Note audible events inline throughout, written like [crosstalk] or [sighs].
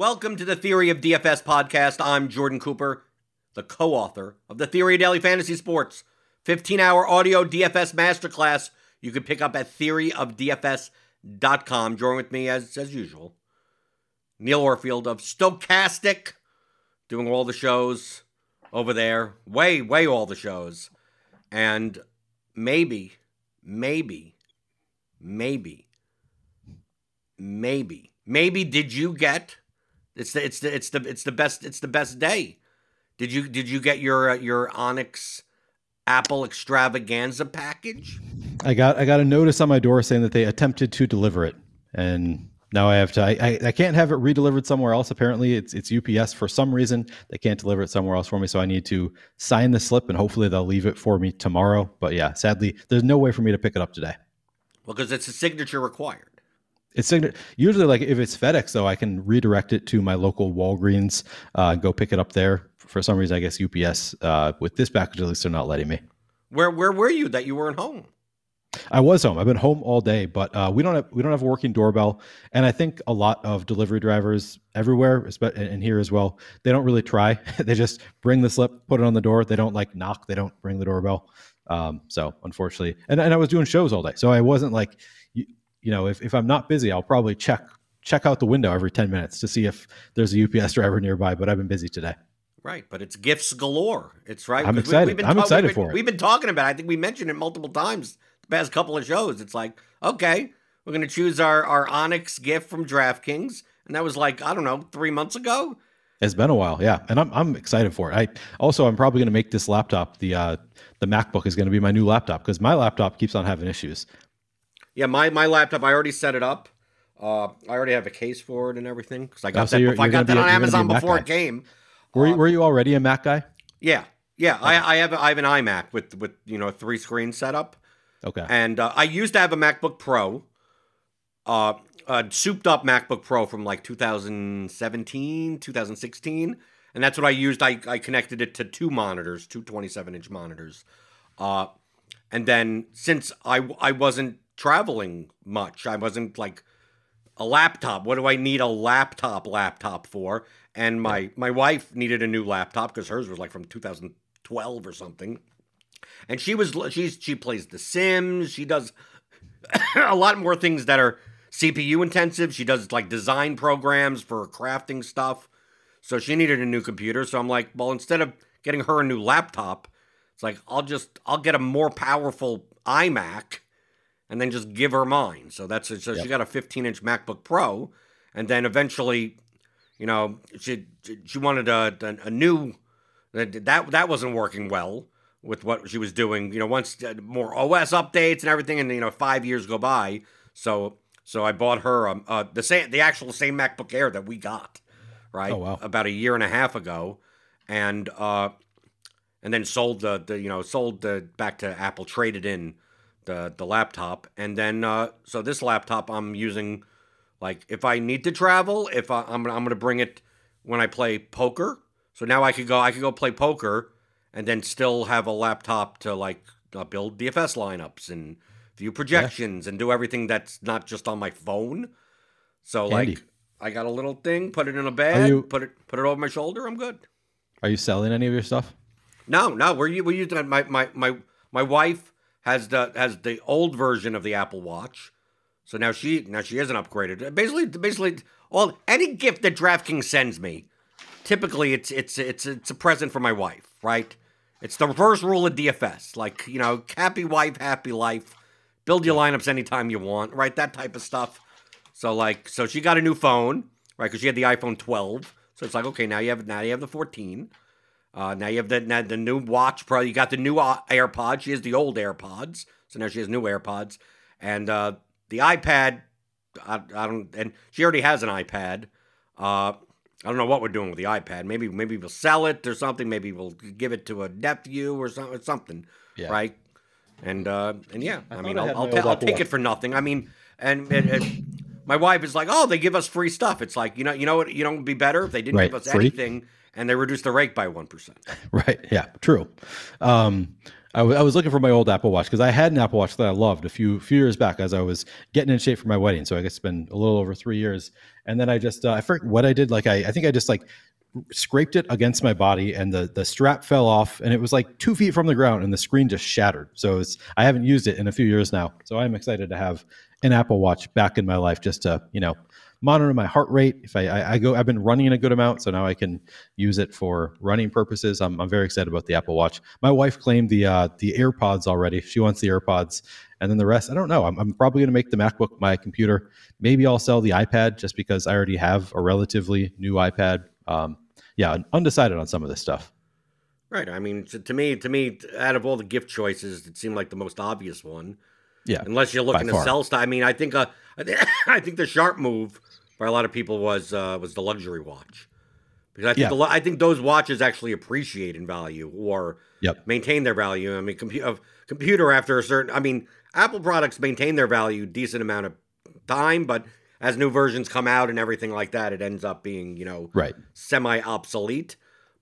Welcome to the Theory of DFS podcast. I'm Jordan Cooper, the co author of the Theory of Daily Fantasy Sports 15 hour audio DFS masterclass you can pick up at theoryofdfs.com. Join with me as, as usual. Neil Orfield of Stokastic, doing all the shows over there, way, way all the shows. And maybe, maybe, maybe, maybe, maybe did you get it's the it's the it's the it's the best it's the best day. Did you did you get your uh, your Onyx Apple Extravaganza package? I got I got a notice on my door saying that they attempted to deliver it, and now I have to. I, I, I can't have it redelivered somewhere else. Apparently, it's it's UPS for some reason. They can't deliver it somewhere else for me, so I need to sign the slip, and hopefully they'll leave it for me tomorrow. But yeah, sadly, there's no way for me to pick it up today. Well, because it's a signature required. It's usually like if it's FedEx though, I can redirect it to my local Walgreens, uh, go pick it up there. For some reason, I guess UPS uh, with this package at least they're not letting me. Where where were you that you weren't home? I was home. I've been home all day, but uh, we don't have we don't have a working doorbell, and I think a lot of delivery drivers everywhere, and here as well, they don't really try. [laughs] they just bring the slip, put it on the door. They don't like knock. They don't ring the doorbell. Um, so unfortunately, and, and I was doing shows all day, so I wasn't like you know, if, if I'm not busy, I'll probably check check out the window every 10 minutes to see if there's a UPS driver nearby, but I've been busy today. Right, but it's gifts galore. It's right. I'm excited. We, I'm ta- excited been, for it. We've been talking about. It. I think we mentioned it multiple times the past couple of shows. It's like, okay, we're going to choose our our Onyx gift from DraftKings, and that was like I don't know, three months ago. It's been a while, yeah, and I'm I'm excited for it. I also I'm probably going to make this laptop the uh, the MacBook is going to be my new laptop because my laptop keeps on having issues yeah, my my laptop. I already set it up. Uh, I already have a case for it and everything because I got oh, so that. You're, I got that a, on Amazon before guy. it came. Were you, uh, were you already a Mac guy? Yeah, yeah. Okay. I, I have I have an iMac with with you know a three screen setup. Okay. And uh, I used to have a MacBook Pro, uh, a souped up MacBook Pro from like 2017, 2016, and that's what I used. I I connected it to two monitors, two 27 inch monitors. Uh, and then since I I wasn't traveling much. I wasn't like a laptop. What do I need a laptop laptop for? And my my wife needed a new laptop because hers was like from 2012 or something. And she was she's she plays The Sims. She does [coughs] a lot more things that are CPU intensive. She does like design programs for crafting stuff. So she needed a new computer. So I'm like, well, instead of getting her a new laptop, it's like I'll just I'll get a more powerful iMac and then just give her mine. So that's so yep. she got a 15 inch MacBook Pro, and then eventually, you know, she she wanted a a, a new that that wasn't working well with what she was doing. You know, once uh, more OS updates and everything, and you know, five years go by. So so I bought her um, uh, the same the actual same MacBook Air that we got, right? Oh, wow. About a year and a half ago, and uh, and then sold the the you know sold the back to Apple, traded in the the laptop, and then uh, so this laptop I'm using like if I need to travel, if I, I'm I'm gonna bring it when I play poker. So now I could go I could go play poker and then still have a laptop to like uh, build DFS lineups and view projections yeah. and do everything that's not just on my phone. So Handy. like I got a little thing, put it in a bag, you, put it put it over my shoulder. I'm good. Are you selling any of your stuff? No, no. We're we using my my my my wife has the has the old version of the Apple Watch. So now she now she isn't upgraded. Basically, basically, all any gift that DraftKings sends me, typically it's it's it's it's a present for my wife, right? It's the reverse rule of DFS, like you know, happy wife, happy life. Build your lineups anytime you want, right? That type of stuff. So like, so she got a new phone, right? Because she had the iPhone 12. So it's like, okay, now you have now you have the 14. Uh, now you have the now the new watch. Pro. You got the new uh, AirPods. She has the old AirPods, so now she has new AirPods, and uh, the iPad. I, I, don't. And she already has an iPad. Uh, I don't know what we're doing with the iPad. Maybe maybe we'll sell it or something. Maybe we'll give it to a nephew or something. Something, yeah. right? And uh, and yeah, I, I mean, I'll, I'll, I'll take it for nothing. I mean, and, and, and, my wife is like, oh, they give us free stuff. It's like you know, you know what? You know, would be better if they didn't right. give us free? anything and they reduced the rate by 1%. [laughs] Right. Yeah, true. Um, I, w- I was looking for my old Apple Watch because I had an Apple Watch that I loved a few few years back as I was getting in shape for my wedding. So I guess it's been a little over three years, and then I just uh, I forget what I did. Like I, I think I just like scraped it against my body, and the the strap fell off, and it was like two feet from the ground, and the screen just shattered. So it's I haven't used it in a few years now. So I'm excited to have an Apple Watch back in my life just to you know monitor my heart rate. If I, I, I, go, I've been running a good amount, so now I can use it for running purposes. I'm, I'm very excited about the Apple Watch. My wife claimed the uh, the AirPods already. She wants the AirPods, and then the rest, I don't know. I'm, I'm probably going to make the MacBook my computer. Maybe I'll sell the iPad just because I already have a relatively new iPad. Um, yeah, undecided on some of this stuff. Right. I mean, to, to me, to me, out of all the gift choices, it seemed like the most obvious one. Yeah. Unless you're looking to far. sell stuff. I mean, I think uh, [coughs] I think the sharp move for a lot of people was uh, was the luxury watch because I think yeah. the, I think those watches actually appreciate in value or yep. maintain their value. I mean, compu- computer after a certain, I mean, Apple products maintain their value decent amount of time, but as new versions come out and everything like that, it ends up being you know right semi obsolete.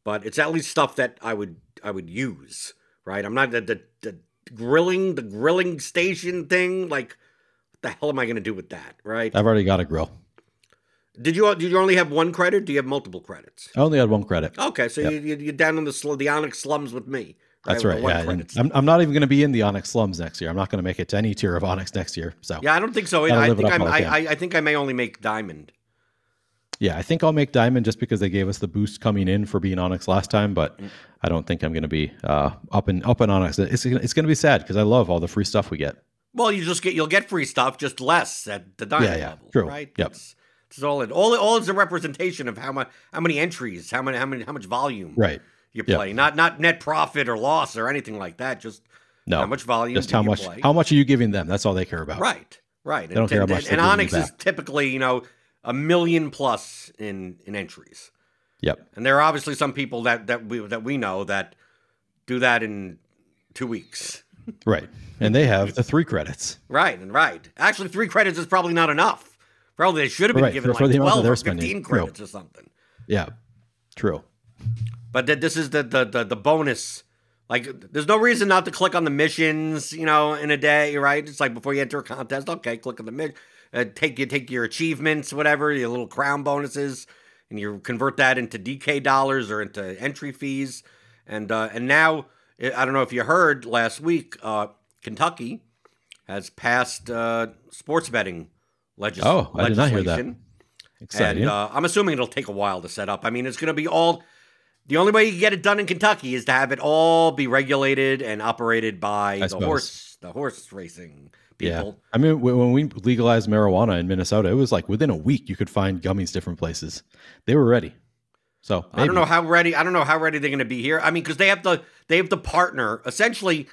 But it's at least stuff that I would I would use. Right, I'm not the the, the grilling the grilling station thing like. What the hell am I going to do with that? Right. I've already got a grill. Did you did you only have one credit? Do you have multiple credits? I only had one credit. Okay, so yep. you, you're down in the sl- the Onyx slums with me. Right? That's right. Yeah, I'm, I'm not even going to be in the Onyx slums next year. I'm not going to make it to any tier of Onyx next year. So yeah, I don't think so. I think I'm, I, I, I think I may only make Diamond. Yeah, I think I'll make Diamond just because they gave us the boost coming in for being Onyx last time, but mm. I don't think I'm going to be uh, up and up in Onyx. It's it's going to be sad because I love all the free stuff we get. Well, you just get you'll get free stuff, just less at the Diamond yeah, yeah, level, true. right? Yep. It's, it's all it. All all is a representation of how much how many entries, how many how many how much volume right. you play. Yep. Not not net profit or loss or anything like that. Just no. how much volume. Just how much play. how much are you giving them? That's all they care about. Right. Right. They don't and, care how much. And, and Onyx is typically you know a million plus in in entries. Yep. And there are obviously some people that that we that we know that do that in two weeks. Right. And they have the three credits. Right. And right. Actually, three credits is probably not enough. Probably they should have been right, given for, like for 12 or 15 spending. credits true. or something. Yeah, true. But this is the, the, the, the bonus. Like, there's no reason not to click on the missions, you know, in a day, right? It's like before you enter a contest, okay, click on the mission. Uh, take you take your achievements, whatever, your little crown bonuses, and you convert that into DK dollars or into entry fees. And uh, and now I don't know if you heard last week, uh, Kentucky has passed uh, sports betting legis- oh, I did not hear that. Exciting. And uh, I'm assuming it'll take a while to set up. I mean, it's going to be all. The only way you can get it done in Kentucky is to have it all be regulated and operated by I the suppose. horse, the horse racing people. Yeah. I mean, when we legalized marijuana in Minnesota, it was like within a week you could find gummies different places. They were ready. So maybe. I don't know how ready. I don't know how ready they're going to be here. I mean, because they have to they have to partner essentially,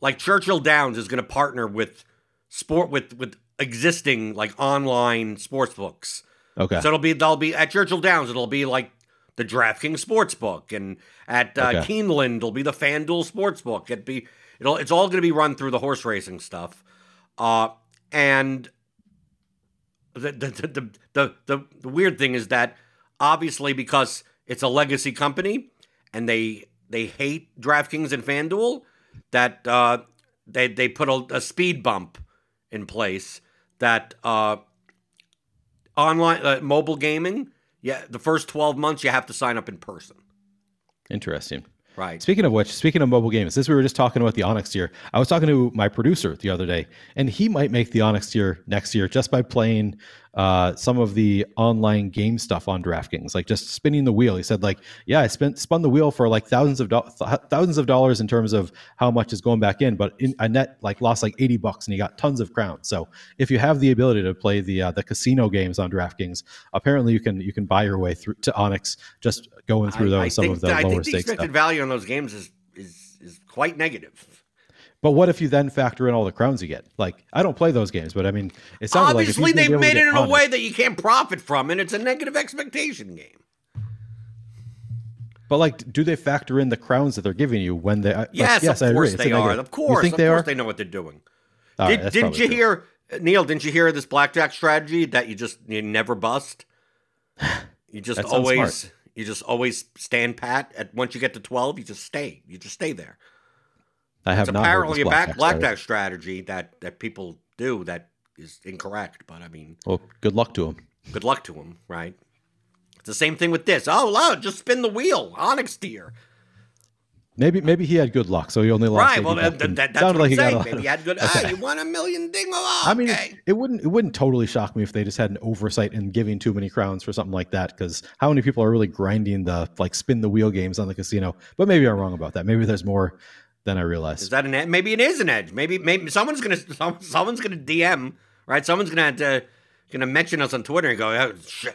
like Churchill Downs is going to partner with sport with with existing like online sports books. Okay. So it'll be they'll be at Churchill Downs. It'll be like the DraftKings Sportsbook, and at uh, okay. Keeneland it'll be the FanDuel Sportsbook. It be it'll it's all going to be run through the horse racing stuff. Uh, and the the, the the the the weird thing is that obviously because it's a legacy company and they they hate DraftKings and FanDuel that uh, they they put a, a speed bump in place that uh, online uh, mobile gaming, yeah, the first 12 months you have to sign up in person. Interesting. Right. Speaking of which, speaking of mobile games, since we were just talking about the Onyx tier, I was talking to my producer the other day, and he might make the Onyx tier next year just by playing uh, some of the online game stuff on DraftKings, like just spinning the wheel. He said, like, yeah, I spent spun the wheel for like thousands of do- thousands of dollars in terms of how much is going back in, but in, a net like lost like eighty bucks, and he got tons of crowns. So if you have the ability to play the uh, the casino games on DraftKings, apparently you can you can buy your way through to Onyx just going through those I some of the lower I think the expected stuff. value on those games is is is quite negative. But what if you then factor in all the crowns you get? Like, I don't play those games, but I mean, it sounds like obviously like they've made it in a way that you can't profit from, and it's a negative expectation game. But like, do they factor in the crowns that they're giving you when they? Uh, like, yes, yes, of course they are. Of course, you think of they course are? they know what they're doing. Did, right, didn't you true. hear, Neil? Didn't you hear this blackjack strategy that you just you never bust? You [sighs] just always smart. you just always stand pat. At once you get to twelve, you just stay. You just stay there. I have It's not apparently a back blackjack strategy. that that people do that is incorrect. But I mean, Well, good luck to him. good luck to him, right? It's the same thing with this. Oh, look, just spin the wheel, onyx tier. Maybe maybe he had good luck, so he only lost. Right. Well, that, that, that's sounded like he I'm got a lot Maybe of- he had good. [laughs] Okay. Ah, you won a million dingo. Oh, I mean, okay. it wouldn't it wouldn't totally shock me if they just had an oversight in giving too many crowns for something like that. Because how many people are really grinding the like spin the wheel games on the casino? But maybe I'm wrong about that. Maybe there's more than I realized Is that an edge? Maybe it is an edge. Maybe maybe someone's gonna [laughs] some, someone's gonna DM right. Someone's gonna have to, gonna mention us on Twitter and go, oh, sh-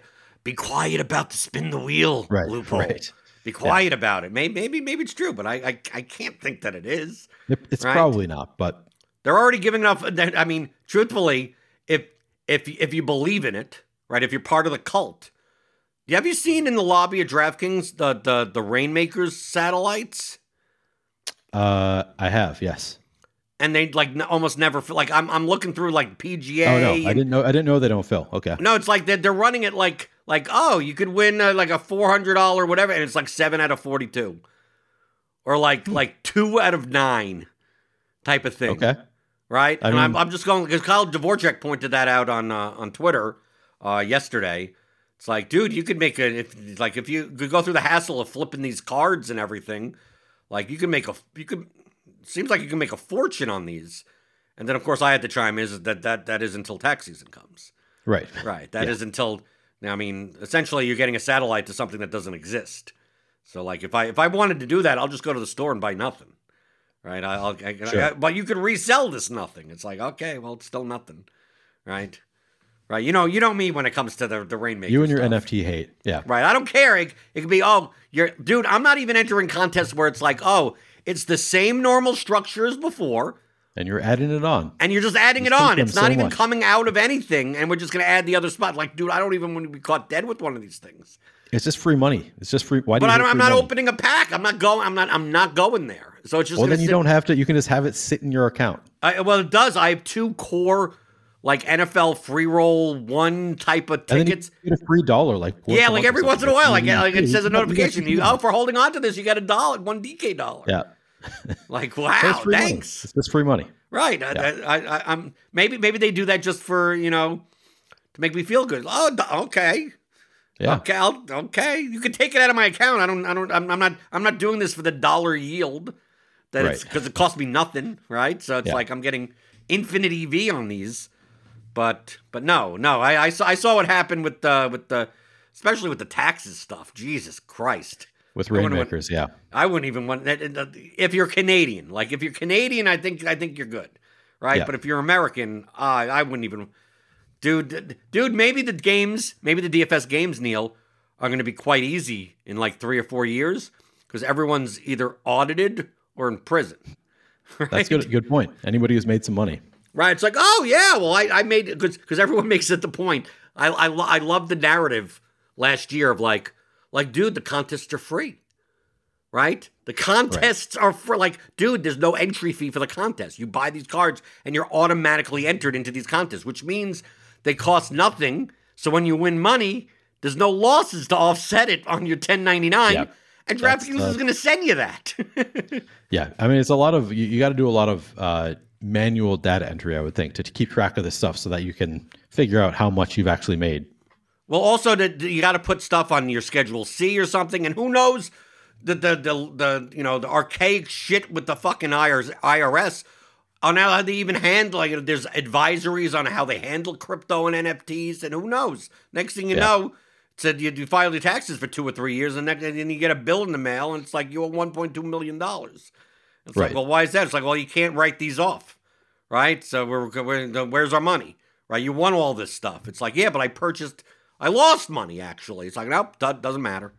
"Be quiet about the spin the wheel right, loophole. right. Be quiet about it." Maybe maybe maybe it's true, but I, I I can't think that it is. It's Right. probably not, but They're already giving enough. Uh, I mean, truthfully, if if if you believe in it, right? If you're part of the cult, have you seen in the lobby of DraftKings the the the Rainmakers satellites? Uh, I have yes. And they like n- almost never feel like I'm I'm looking through like PGA. Oh no, I didn't know. I didn't know they don't fill. Okay, No, it's like they're, they're running it like like oh you could win uh, like a four hundred dollar whatever, and it's like seven out of forty two, or Hmm. like like two out of nine, type of thing. okay. right? I and I'm, I'm just going because Kyle Dvorak pointed that out on uh, on Twitter uh, yesterday. It's like, dude, you could make a if like if you could go through the hassle of flipping these cards and everything, like you can make a you could seems like you can make a fortune on these. And then of course I had to chime in is that that that is until tax season comes. Right. Right. That is Yeah. until I mean, essentially you're getting a satellite to something that doesn't exist. So like if I if I wanted to do that, I'll just go to the store and buy nothing. Right? I, I'll I, Sure. I- but you could resell this nothing. It's like, okay, well, it's still nothing. Right? Right. You know, you know me when it comes to the the rainmaker. You and your stuff. NFT hate. Yeah. Right. I don't care. It, it could be, oh, you're, dude, I'm not even entering contests where it's like, oh, it's the same normal structure as before, And you're adding it on. and you're just adding You it on. It's them not so even much. coming out of anything, and we're just going to add the other spot. Like, dude, I don't even want to be caught dead with one of these things. It's just free money. It's just free. Why do But you I I'm not money? opening a pack. I'm not going. I'm not. I'm not going there. So it's just. Well, then you sit- don't have to. You can just have it sit in your account. I, well, it does. I have two core, like NFL free roll one type of tickets. you get a free dollar, like Yeah, like every once in a while, like, like it says a you got- you got notification. You oh, for holding on to this, you got a dollar, one DK dollar. Yeah. [laughs] Like So wow, it's free money. thanks. It's just free money. Right. I, I, I, I'm maybe maybe they do that just for you know to make me feel good. Oh, okay. Yeah. Okay. I'll, okay. You can take it out of my account. I don't. I don't. I'm, I'm not. I'm not doing this for the dollar yield. That it's because it costs me nothing. Right. So it's Yeah. like I'm getting infinite EV on these. But but no no I I saw I saw what happened with the with the especially with the taxes stuff. Jesus Christ. With rainmakers, yeah. I wouldn't even want that if you're Canadian. Like if you're Canadian, I think I think you're good, right? Yeah. But if you're American, uh, I wouldn't even. Dude, dude, maybe the games, maybe the DFS games, Neil, are going to be quite easy in like three or four years because everyone's either audited or in prison. Right? [laughs] That's good. Good point. Anybody who's made some money. Right? It's like, oh yeah, well, I, I made because because everyone [laughs] makes it the point. I I, lo- I love the narrative last year of like like dude, the contests are free, right? The contests are for like, dude, there's no entry fee for the contest. You buy these cards and you're automatically entered into these contests, which means they cost nothing. So when you win money, there's no losses to offset it on your 1099. Yeah. And DraftKings uh, is going to send you that. [laughs] Yeah. I mean, it's a lot of, you, you got to do a lot of uh, manual data entry, I would think, to, to keep track of this stuff so that you can figure out how much you've actually made. Well, also that you got to put stuff on your Schedule C or something, and who knows the the the, the you know the archaic shit with the fucking IRS, IRS on oh, how they even handle. Like, there's advisories on how they handle crypto and NFTs, and who knows? Next thing you Yeah. know, said you, you file your taxes for two or three years, and then, you get a bill in the mail, and it's like you owe 1.2 million dollars. It's like, Right. well, why is that? It's like, well, you can't write these off, right? So we're, we're where's our money, right? You won all this stuff. It's like, yeah, but I purchased, I lost money actually. It's like, nope, do- doesn't matter.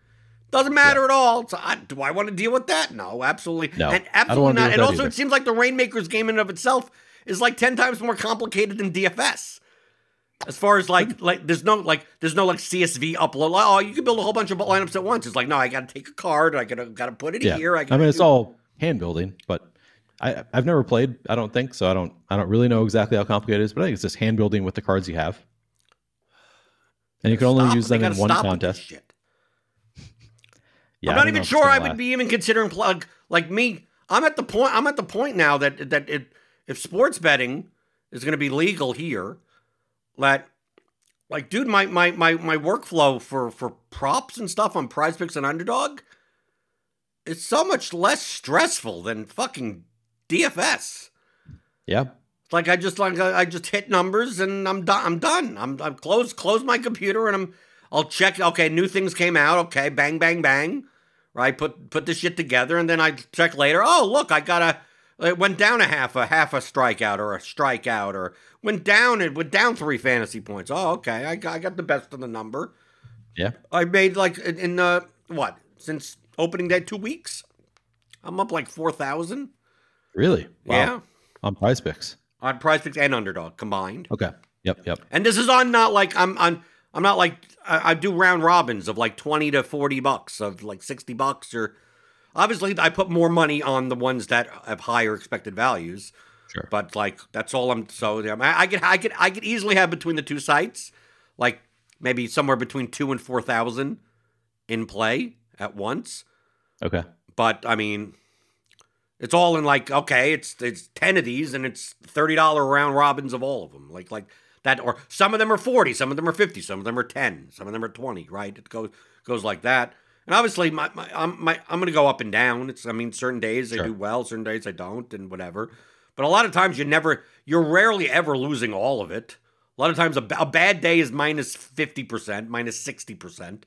Doesn't matter at all. So I, do I want to deal with that? No, absolutely, No, and absolutely not. And that also, either. it seems like the Rainmakers game in and of itself is like ten times more complicated than DFS. As far as like like there's no like there's no like CSV upload. Like, oh, you can build a whole bunch of lineups at once. It's like no, I got to take a card. I gotta gotta put it Yeah. here. I, I mean, it's all hand building, but I, I've never played. I don't think so. I don't. I don't really know exactly how complicated it is, but I think it's just hand building with the cards you have, and you can only Stop- use them in one stop with this contest. shit. [laughs] Yeah, I'm not even sure I would be even considering plug like me. I'm at the point. I'm at the point now that that it, if sports betting is going to be legal here, that like, dude, my my my my workflow for for props and stuff on Prize Picks and Underdog is so much less stressful than fucking DFS. Yeah. It's like I just like I just hit numbers and I'm done. I'm done. I'm I'm close close my computer and I'm I'll check. Okay, new things came out. Okay, bang bang bang. Right, put put the shit together and then I check later. Oh look, I got a it went down a half a half a strikeout or a strikeout or went down it went down three fantasy points. Oh okay, I got, I got the best of the number. Yeah. I made like in, in uh what since opening day two weeks. I'm up like four thousand. Really? Wow. Yeah, On Prize Picks. on Prize Picks and Underdog combined. Okay. Yep. Yep. And this is on not like I'm on. I'm not like I, I do round robins of like twenty to forty bucks of like sixty bucks or. Obviously, I put more money on the ones that have higher expected values. Sure. But like that's all I'm. So yeah, I, I could I could I could easily have between the two sites, like maybe somewhere between two and four thousand in play at once. Okay. But I mean, it's all in like okay, it's it's ten of these and it's thirty dollar round robins of all of them. Like like that, or some of them are forty, some of them are fifty, some of them are ten, some of them are twenty. Right? It goes goes like that. And obviously, my, my I'm my I'm gonna go up and down. It's I mean, certain days I do well, certain days I don't, and whatever. But a lot of times you never, you're rarely ever losing all of it. A lot of times a, a bad day is minus fifty percent, minus sixty percent,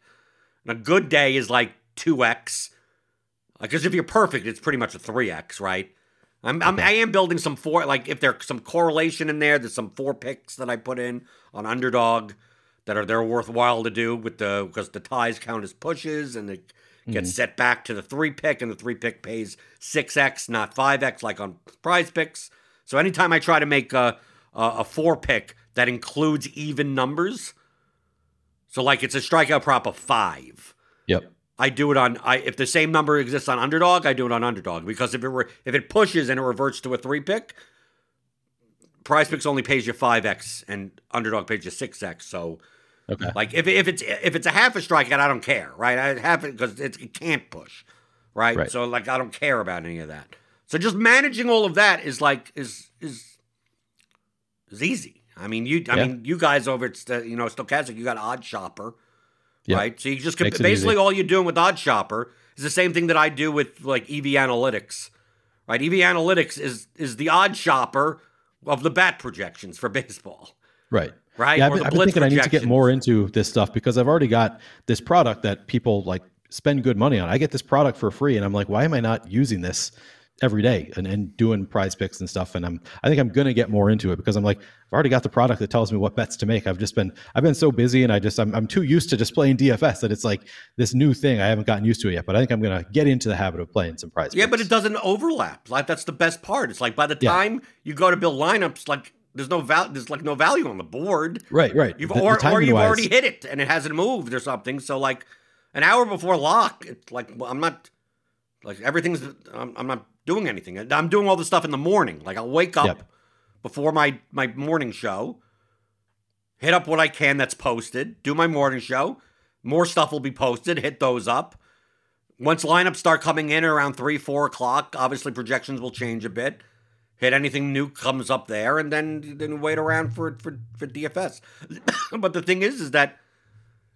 and a good day is like two x. Because if you're perfect, it's pretty much a three x, right? I'm, I'm I am building some four like if there's some correlation in there, there's some four picks that I put in on underdog that are they're worthwhile to do with the because the ties count as pushes and it gets mm-hmm. set back to the three pick and the three pick pays six x not five x like on prize picks. So anytime I try to make a a, a four pick that includes even numbers, so like it's a strikeout prop of five. Yep. I do it on I if the same number exists on underdog, I do it on underdog because if it were if it pushes and it reverts to a three pick, prize picks only pays you five X and underdog pays you six X. So Okay. like if if it's if it's a half a strikeout, I don't care, right? I have it because it can't push, right? Right. So like I don't care about any of that. So just managing all of that is like is is is easy. I mean, you I Yeah. mean you guys over at you know Stokastic, you got Odd Shopper, Yeah. right? So you just it basically easy. all you're doing with Odd Shopper is the same thing that I do with like EV Analytics, right? EV Analytics is is the Odd Shopper of the bat projections for baseball, Right. right? Yeah, I've been, I've been thinking I need to get more into this stuff because I've already got this product that people like spend good money on. I get this product for free, and I'm like, why am I not using this every day and, and doing prize picks and stuff? And I'm I think I'm gonna get more into it because I'm like, I've already got the product that tells me what bets to make. I've just been I've been so busy and I just I'm, I'm too used to just playing DFS that it's like this new thing. I haven't gotten used to it yet, but I think I'm gonna get into the habit of playing some prize picks. Yeah, picks. but it doesn't overlap. Like that's the best part. It's like by the Yeah. time you go to build lineups, like there's no value. there's like no value on the board. right, right. You've The- the or, or you've wise- already hit it and it hasn't moved or something. So like an hour before lock, it's like well, I'm not like everything's I'm, I'm not doing anything. I'm doing all the stuff in the morning. Like I'll wake up Yep. before my my morning show, hit up what I can that's posted, do my morning show. More stuff will be posted. Hit those up. Once lineups start coming in around three, four o'clock, obviously projections will change a bit. Hit anything new comes up there, and then then wait around for for, for DFS. [coughs] but the thing is, is that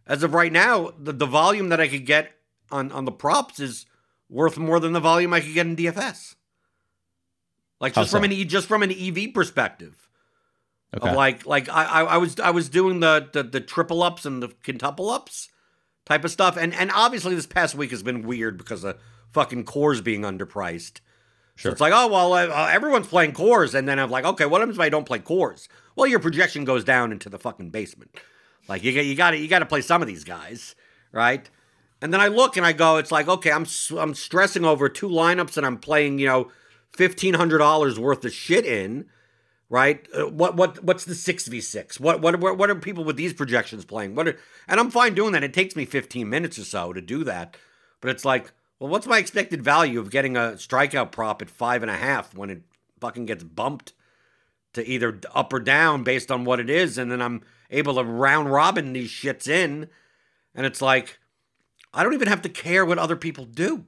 as of right now, the, the volume that I could get on on the props is worth more than the volume I could get in DFS. Like just from an E- just from an EV perspective Okay. of like like I, I I was I was doing the, the the triple ups and the quintuple ups type of stuff, and and obviously this past week has been weird because of fucking cores being underpriced. So Sure. it's like, oh well, uh, uh, everyone's playing cores, and then I'm like, okay, what happens if I don't play cores? Well, your projection goes down into the fucking basement. Like you got you got to you got to play some of these guys, right? And then I look and I go, it's like, okay, I'm I'm stressing over two lineups and I'm playing, you know, fifteen hundred dollars worth of shit in, right? Uh, what what what's the six v six? What what what what are people with these projections playing? What are and I'm fine doing that. It takes me fifteen minutes or so to do that, but it's like, well, what's my expected value of getting a strikeout prop at five and a half when it fucking gets bumped to either up or down based on what it is, and then I'm able to round robin these shits in, and it's like I don't even have to care what other people do.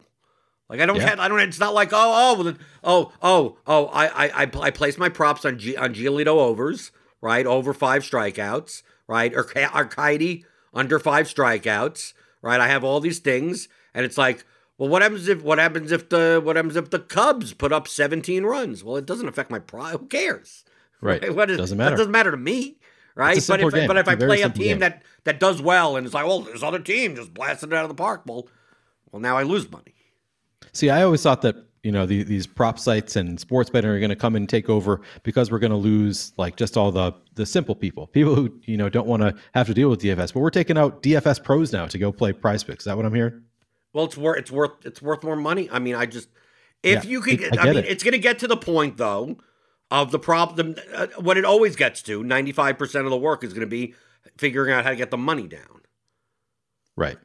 Like I don't Yeah. have, I don't. It's not like oh oh oh oh oh I I I, I place my props on G, on Giolito overs right over five strikeouts right or Arcidi under five strikeouts right. I have all these things and it's like well what happens if what happens if the what happens if the Cubs put up 17 runs? Well, it doesn't affect my pride. Who cares? Right. [laughs] What is, Doesn't That matter. doesn't matter to me. Right, but if game. but if I play a team game. that that does well and it's like, well, this other team just blasted it out of the park. Well, well, now I lose money. See, I always thought that you know the, these prop sites and sports betting are going to come and take over because we're going to lose like just all the the simple people, people who you know don't want to have to deal with DFS. But we're taking out DFS pros now to go play Prize Picks. Is that what I'm hearing? Well, it's worth it's worth it's worth more money. I mean, I just if Yeah, you could, I- I I, mean, it. it's going to get to the point though of the problem. Uh, what it always gets to, ninety five percent of the work is going to be figuring out how to get the money down. Right.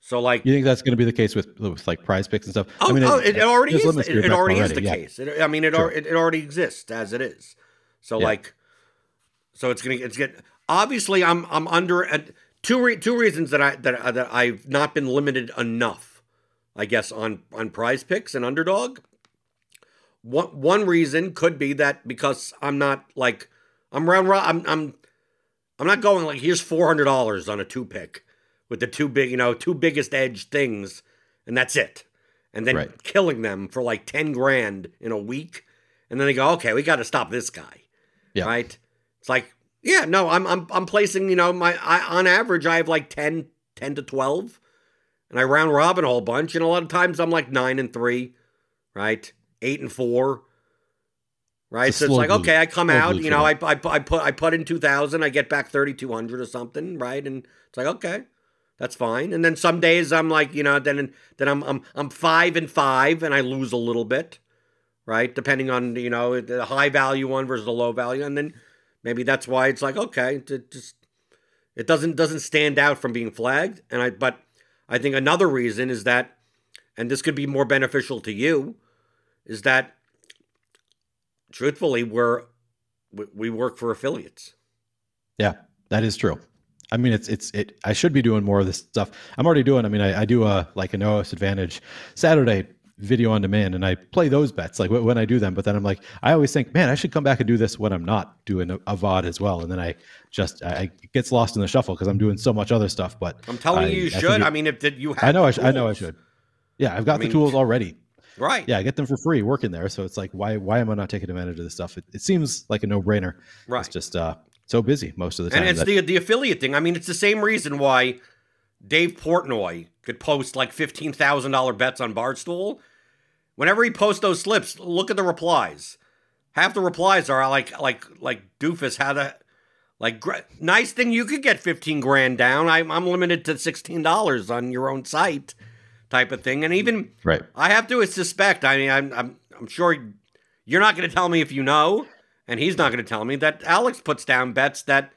So, like, You think that's going to be the case with, with like Prize Picks and stuff? oh, oh, it, it already is. It, it already is the yeah. case. It, I mean, it, Sure. it already exists as it is. So, Yeah. like, so it's gonna it's get obviously I'm I'm under uh, two re- two reasons that I that I- that I've not been limited enough, I guess on on Prize Picks and Underdog. One one reason could be that because I'm not like I'm round ro- I'm I'm I'm not going like here's four hundred dollars on a two pick with the two big you know two biggest edge things and that's it, and then Right. killing them for like ten grand in a week, and then they go okay we got to stop this guy, Yeah. right? It's like yeah no I'm I'm I'm placing you know my I on average I have like 10, 10 to twelve, and I round robin a whole bunch, and a lot of times I'm like nine and three, right? Eight and four. Right, It's so it's like bleed. okay, I come Slow out, you know, I. I I put I put in two thousand, I get back thirty two hundred or something, right? And it's like okay, that's fine. And then some days I'm like, you know, then then I'm I'm I'm five and five, and I lose a little bit, right? Depending on you know the high value one versus the low value, and then maybe that's why it's like okay, it just it doesn't doesn't stand out from being flagged. And I but I think another reason is that, and this could be more beneficial to you, is that truthfully we're we, we work for affiliates. Yeah, that is true. I mean, it's it's it. I should be doing more of this stuff. I'm already doing. I mean, I, I do a like an OS Advantage Saturday video on demand, and I play those bets like when I do them. But then I'm like, I always think, man, I should come back and do this when I'm not doing a, a VOD as well. And then I just I, it gets lost in the shuffle because I'm doing so much other stuff. But I'm telling I- you, you I should. it- I mean, if did you have, I know I, sh- I know I should. Yeah, I've got I mean- the tools already. Right. Yeah, I get them for free working there. So it's like, why why am I not taking advantage of this stuff? It, it seems like a no brainer. Right. It's just uh, so busy most of the time. And it's that- the the affiliate thing. I mean, it's the same reason why Dave Portnoy could post like fifteen thousand dollar bets on Barstool. Whenever he posts those slips, look at the replies. Half the replies are like like like doofus how to like gr- nice thing you could get fifteen grand down. I'm I'm limited to sixteen dollars on your own site, type of thing. And even right. I have to suspect. I mean, I'm I'm I'm sure you're not going to tell me if you know, and he's not going to tell me that Alex puts down bets that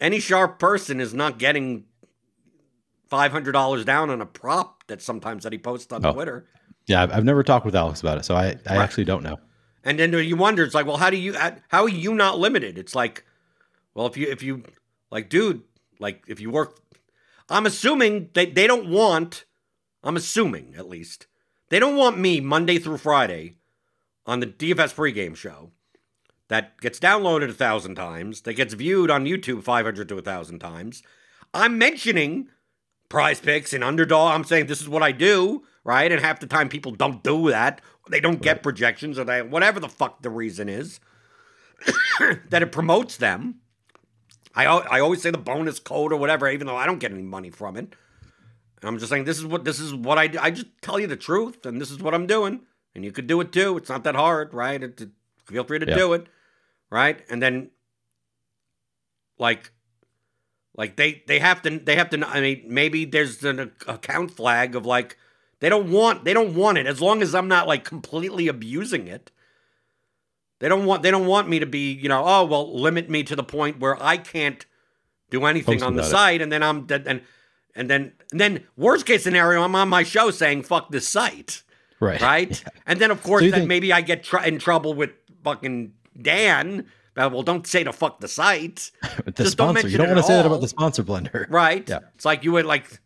any sharp person is not getting five hundred dollars down on a prop that sometimes that he posts on Oh. Twitter. Yeah, I've, I've never talked with Alex about it, so I, I Right. actually don't know. And then you wonder, it's like, well, how do you, how are you not limited? It's like, well, if you, if you, like, dude, like, if you work, I'm assuming they, they don't want, I'm assuming at least, they don't want me Monday through Friday on the DFS pregame show that gets downloaded a thousand times, that gets viewed on YouTube 500 to a thousand times. I'm mentioning prize picks and underdog. I'm saying this is what I do, right? And half the time people don't do that. They don't get projections or they whatever the fuck the reason is [coughs] that it promotes them. I I always say the bonus code or whatever, even though I don't get any money from it. I'm just saying this is what this is what I do. I just tell you the truth, and this is what I'm doing, and you could do it too. It's not that hard, right? It, it- feel free to Yeah. do it, right? And then, like, like they they have to they have to. I mean, maybe there's an account flag of like they don't want they don't want it as long as I'm not like completely abusing it. They don't want they don't want me to be you know oh well limit me to the point where I can't do anything Post on the about it. site and then I'm then and and then and then worst case scenario I'm on my show saying fuck this site Right. right [laughs] and then of course So then think- maybe I get tr- in trouble with fucking Dan. Well, don't say to fuck the site, [laughs] the Just don't sponsor. mention You don't want to say that about the sponsor blender. [laughs] right? Yeah. It's like you would like,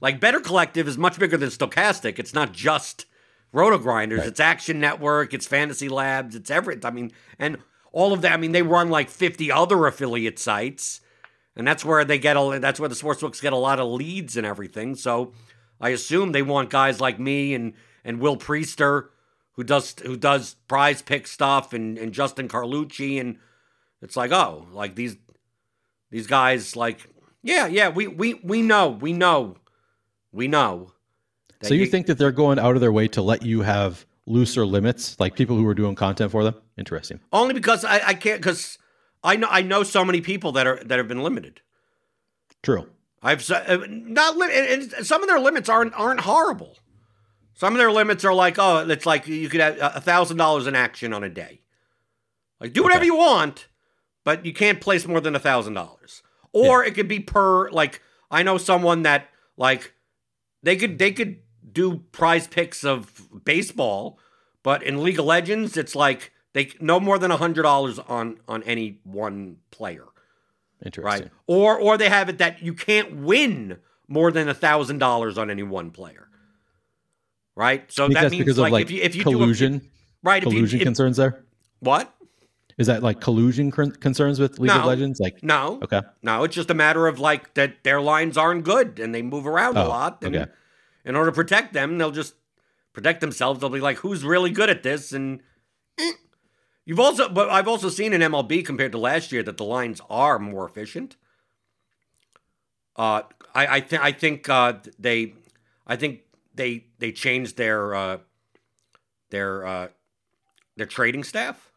like Better Collective is much bigger than Stokastic. It's not just Roto Grinders. Right. It's Action Network. It's Fantasy Labs. It's everything. I mean, and all of that. I mean, they run like 50 other affiliate sites, and that's where they get a. That's where the sportsbooks get a lot of leads and everything. So I assume they want guys like me and and Will Priester, who does who does prize pick stuff, and and Justin Carlucci, and it's like oh, like these these guys like yeah yeah we we we know we know we know. So you think that they're going out of their way to let you have looser limits, like people who are doing content for them? Interesting. only because I, I can't because I know I know so many people that are that have been limited. True. I've uh, not li- and some of their limits aren't aren't horrible. Some of their limits are like oh it's like you could have a thousand dollars in action on a day. Like do whatever Okay. you want, but you can't place more than a thousand dollars. Or it could be per like I know someone that like they could they could do prize picks of baseball, but in League of Legends it's like they no more than a hundred dollars on on any one player Interesting. right? Or or they have it that you can't win more than a thousand dollars on any one player, right? So that that's means because like, of like if you if you collusion, do a, right, if you, collusion if, concerns there. what? Is that like collusion con- concerns with League of Legends? Like, No, okay, no, it's just a matter of like that their lines aren't good and they move around a Oh, lot. And okay. in order to protect them, they'll just protect themselves. They'll be like, "Who's really good at this?" And eh. You've also, but I've also seen in MLB compared to last year that the lines are more efficient. Uh, I I think I think uh, they, I think they they changed their uh, their uh, their trading staff.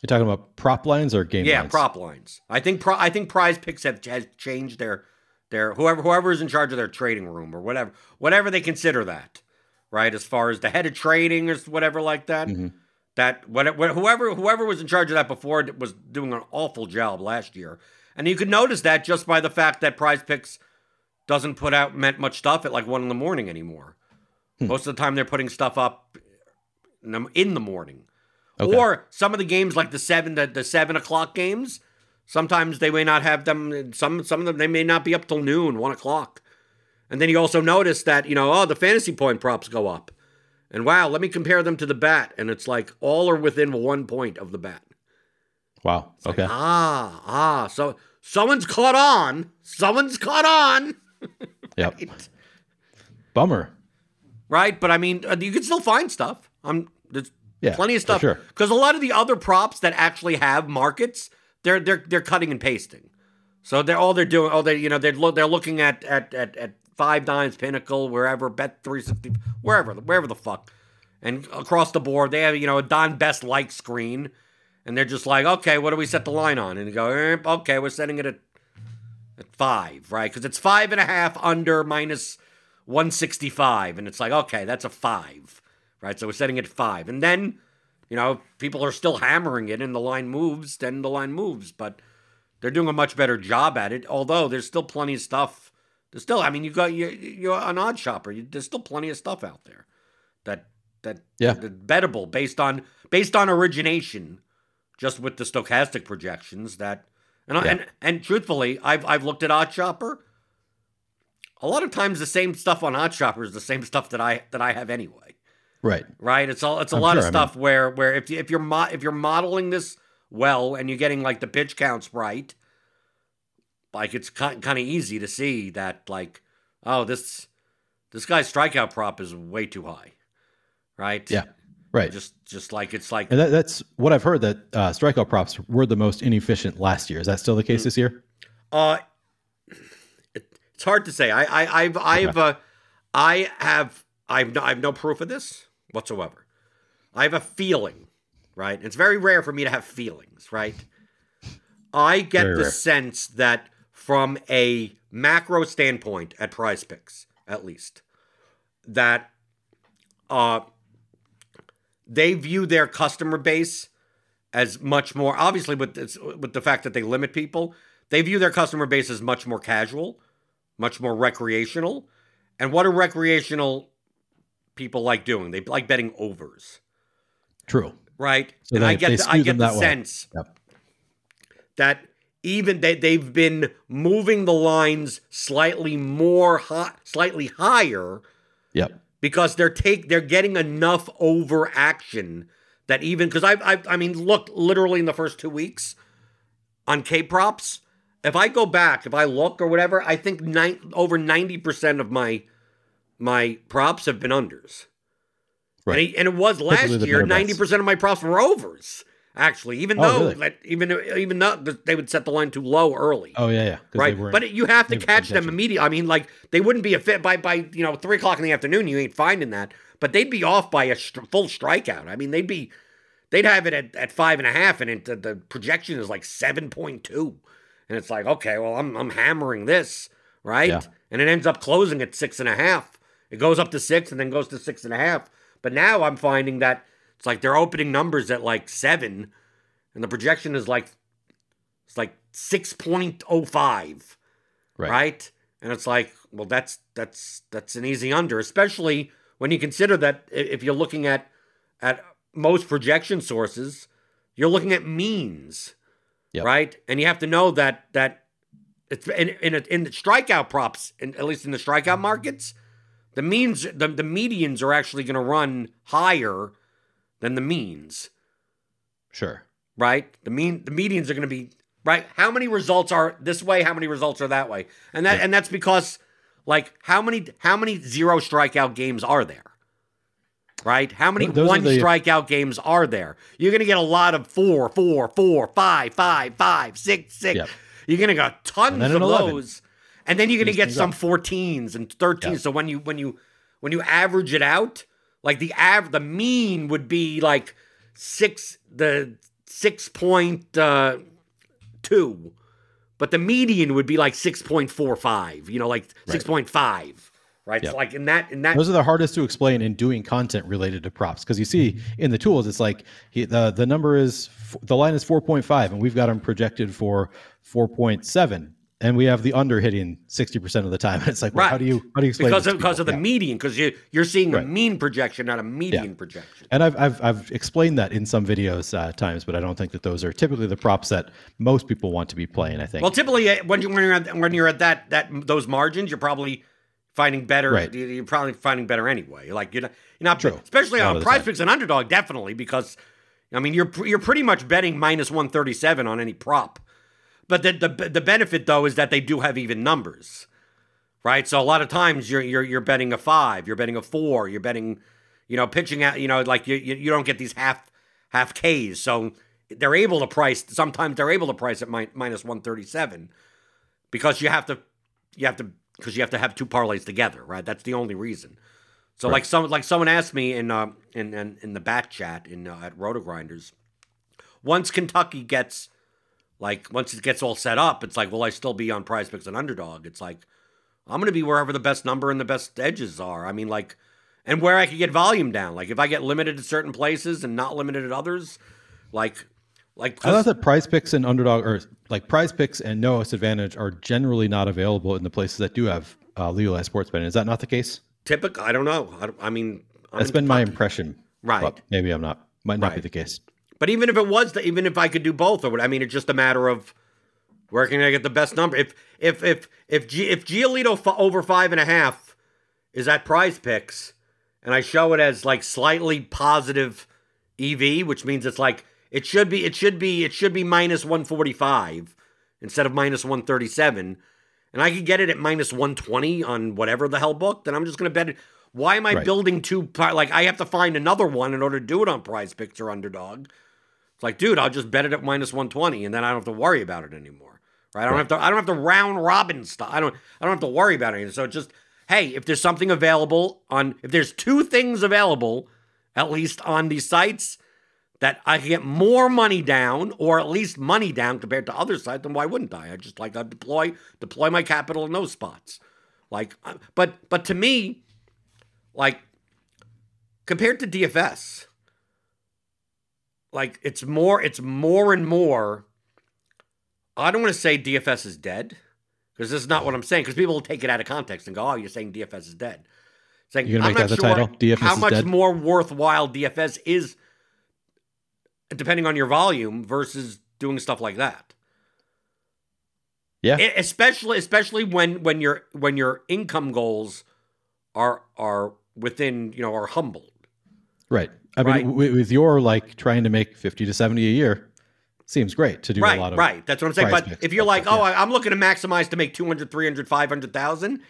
you're talking about prop lines or game Yeah, lines? prop lines. I think pro, I think Prize Picks have has changed their their whoever whoever is in charge of their trading room or whatever whatever they consider that, right? As far as the head of trading or whatever like that. Mhm. That what, what whoever whoever was in charge of that before was doing an awful job last year, and you could notice that just by the fact that Prize Picks doesn't put out meant much stuff at like one in the morning anymore. Hmm. Most of the time they're putting stuff up in the, in the morning. Okay. Or some of the games like the seven the, the seven o'clock games, sometimes they may not have them some some of them they may not be up till noon, one o'clock. And then you also notice that, you know, oh, the fantasy point props go up. And wow, let me compare them to the bat. And it's like all are within one point of the bat. Wow. It's like, Okay. ah, ah. So someone's caught on. Someone's caught on. yep. [laughs] Bummer. Right? But I mean, uh, you can still find stuff. I'm there's Yeah. plenty of stuff Sure. because a lot of the other props that actually have markets, they're they're they're cutting and pasting. So they're all they're doing. Oh, they you know they're lo- they're looking at at at at 5Dimes pinnacle wherever bet three sixty wherever wherever the fuck, and across the board they have you know a Don Best like screen, and they're just like okay what do we set the line on and you go eh, okay we're setting it at at five right because it's five and a half under minus one sixty five and it's like okay that's a five right? So we're setting it at five. And then, you know, people are still hammering it and the line moves, then the line moves. But they're doing a much better job at it, although there's still plenty of stuff. There's still, I mean, you got, you're, you're an odd shopper. You, there's still plenty of stuff out there that, that, Yeah. that bettable based on, based on origination, just with the stochastic projections that, and, I, Yeah. and, and truthfully, I've, I've looked at Odd Shopper. A lot of times the same stuff on Odd Shopper is the same stuff that I, that I have anyway Right. right? It's all it's a I'm lot sure, of I mean- stuff where where if you, if you're mo- if you're modeling this well and you're getting like the pitch counts right, like it's kind kind of easy to see that like oh this this guy's strikeout prop is way too high, right? Yeah. Right. Just just like it's like And that, that's what I've heard that uh, strikeout props were the most inefficient last year. Is that still the case this year? Uh, it, it's hard to say. I, I, I've, I've, uh, I have, I've, no, I've no proof of this whatsoever. I have a feeling, right? It's very rare for me to have feelings, right? I get Very the rare. sense that from a macro standpoint at Prize Picks, at least, that uh, they view their customer base as much more obviously with this, with the fact that they limit people they view their customer base as much more casual much more recreational. And what do recreational people like doing? They like betting overs. True. right? So and they- i get the, i get the sense Yep. that even they, they've been moving the lines slightly more hot slightly higher Yep. because they're take they're getting enough overaction that even because I, I I mean look literally in the first two weeks on K props. If I go back, if I look or whatever, I think nine, over ninety percent of my my props have been unders. Right. And, and it was last year. Ninety percent of my props were overs. Actually, even Oh, though really? that even even though they would set the line too low early Oh yeah, yeah. right? But you have to catch them immediately. I mean, like they wouldn't be a fit by by you know three o'clock in the afternoon. You ain't finding that, but they'd be off by a str- full strikeout. I mean, they'd be they'd have it at, at five and a half, and it, the, the projection is like seven point two, and it's like okay, well, I'm I'm hammering this right, Yeah. and it ends up closing at six and a half. It goes up to six and then goes to six and a half. But now I'm finding that it's like they're opening numbers at like seven, and the projection is like it's like six point oh five right. right. And it's like, well, that's that's that's an easy under, especially when you consider that if you're looking at at most projection sources, you're looking at means, Yep. right? And you have to know that that it's in in, a, in the strikeout props, in, at least in the strikeout markets, the means the the medians are actually going to run higher than the means Sure. right? The mean the medians are going to be right. How many results are this way? How many results are that way? And that Yeah. and that's because like how many how many zero strikeout games are there? Right? How many those one the- strikeout games are there? You're going to get a lot of four, four, four, five, five, five, six, six. Yep. You're going to get tons of an 11. those, and then you're going to get some up. 14s and 13s. Yeah. So when you when you when you average it out, like the av- the mean would be like six the six point uh, two, but the median would be like six point four five. You know, like six point five, right? Yep. So like in that in that Those are the hardest to explain in doing content related to props because you see in the tools it's like he, the the number is f- the line is 4.5 and we've got them projected for 4.7 and we have the under hitting 60% of the time [laughs] it's like well, how do you how do you explain because of, because of the? Yeah. median because you you're seeing a mean projection, not a median projection. And I've, I've I've explained that in some videos uh, times, but I don't think that those are typically the props that most people want to be playing. I think. Well, typically uh, when you when you're at, when you're at that that those margins, you're probably finding better. Right. you- You're probably finding better anyway. Like you're not, you're not True. especially on Prize Picks and Underdog, definitely because I mean you're you're pretty much betting minus one thirty seven on any prop. But the, the the benefit though is that they do have even numbers, right? So a lot of times you're you're you're betting a five, you're betting a four, you're betting, you know, pitching out, you know, like you you, you don't get these half half Ks. So they're able to price. Sometimes they're able to price at mi- minus one thirty seven, because you have to you have to because you have to have two parlays together, right? That's the only reason. So like some like someone asked me in uh, in, in in the bat chat in uh, at RotoGrinders, once Kentucky gets like once it gets all set up, it's like, will I still be on Prize Picks and Underdog? It's like I'm gonna be wherever the best number and the best edges are. I mean, like, and where I could get volume down. Like if I get limited at certain places and not limited at others, like like I thought that Prize Picks and Underdog, or like Prize Picks and No Advantage, are generally not available in the places that do have uh, legalized sports betting. Is that not the case? typical. I don't know. I, I mean, I'm That's been my impression. Right. But maybe I'm not. Might not be the case. But even if it was, the, even if I could do both, or what, I mean, it's just a matter of where can I get the best number. If if if if G, if Giolito f- over five and a half is at Prize Picks, and I show it as like slightly positive EV, which means it's like it should be it should be it should be minus one forty five instead of minus one thirty seven, and I could get it at minus one twenty on whatever the hell book, then I'm just gonna bet it. Why am I Right. building two? Like I have to find another one in order to do it on Prize Picks or Underdog. It's like, dude, I'll just bet it at minus one twenty, and then I don't have to worry about it anymore. Right? I don't have to. I don't have to round robin stuff. I don't. I don't have to worry about anything. So just, hey, if there's something available on, if there's two things available, at least on these sites, that I can get more money down, or at least money down compared to other sites, then why wouldn't I? I just like I deploy deploy my capital in those spots. Like, uh, but but to me, like compared to DFS, like it's more it's more and more i don't want to say dfs is dead because this is not what i'm saying because people will take it out of context and go oh you're saying dfs is dead saying You're gonna i'm make not that the sure title? DFS how much dead? more worthwhile dfs is depending on your volume versus doing stuff like that Yeah. E- especially especially when when your when your income goals are are within you know are humbled. Right. I mean, Right. With, with your like trying to make fifty to seventy a year, seems great to do right, a lot of right. That's what I'm saying. But if you're like, stuff, oh, yeah. I'm looking to maximize to make 200, 300, 500,000,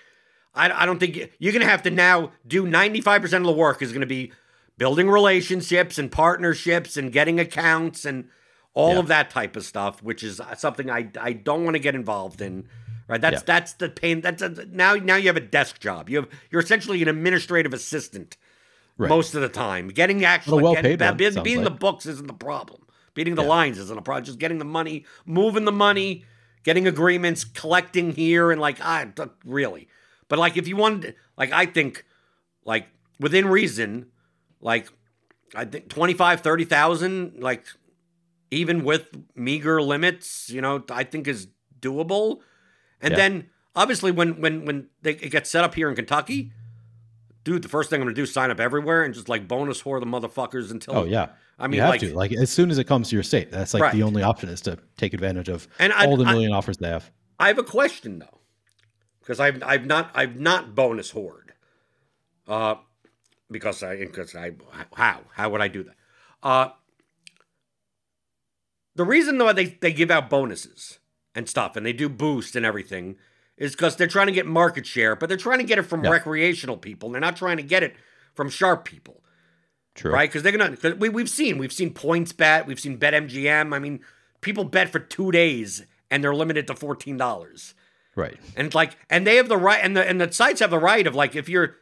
I, I don't think you- you're going to have to now do 95% of the work is going to be building relationships and partnerships and getting accounts and all Yeah. of that type of stuff, which is uh, something I, I don't want to get involved in. Right. That's Yeah. that's the pain. That's a, now now you have a desk job. You have you're essentially an administrative assistant Right. most of the time. Getting the actual well-paid getting, one, beating, the books isn't the problem. Beating the Yeah. lines isn't a problem. Just getting the money, moving the money, getting agreements, collecting here, and like I really. But like if you wanted, like I think, like within reason, like I think 25, 30,000, like even with meager limits, you know, I think is doable. And Yeah. then obviously when when when they, it gets set up here in Kentucky, dude, the first thing I'm gonna do is sign up everywhere and just like bonus whore the motherfuckers until. Oh yeah. I mean, you have like, to like as soon as it comes to your state. That's like Right. the only option is to take advantage of And I- all the I- million offers they have. I have a question though, because I've I've not I've not bonus hoard, uh, because I because I how how would I do that? Uh, the reason though they they give out bonuses and stuff and they do boost and everything is because they're trying to get market share, but they're trying to get it from Yeah. recreational people. They're not trying to get it from sharp people. True. right? Because they're gonna. Cause we we've seen we've seen PointsBet, we've seen BetMGM. I mean, people bet for two days and they're limited to fourteen dollars. Right. And like, and they have the right, and the and the sites have the right of like, if you're,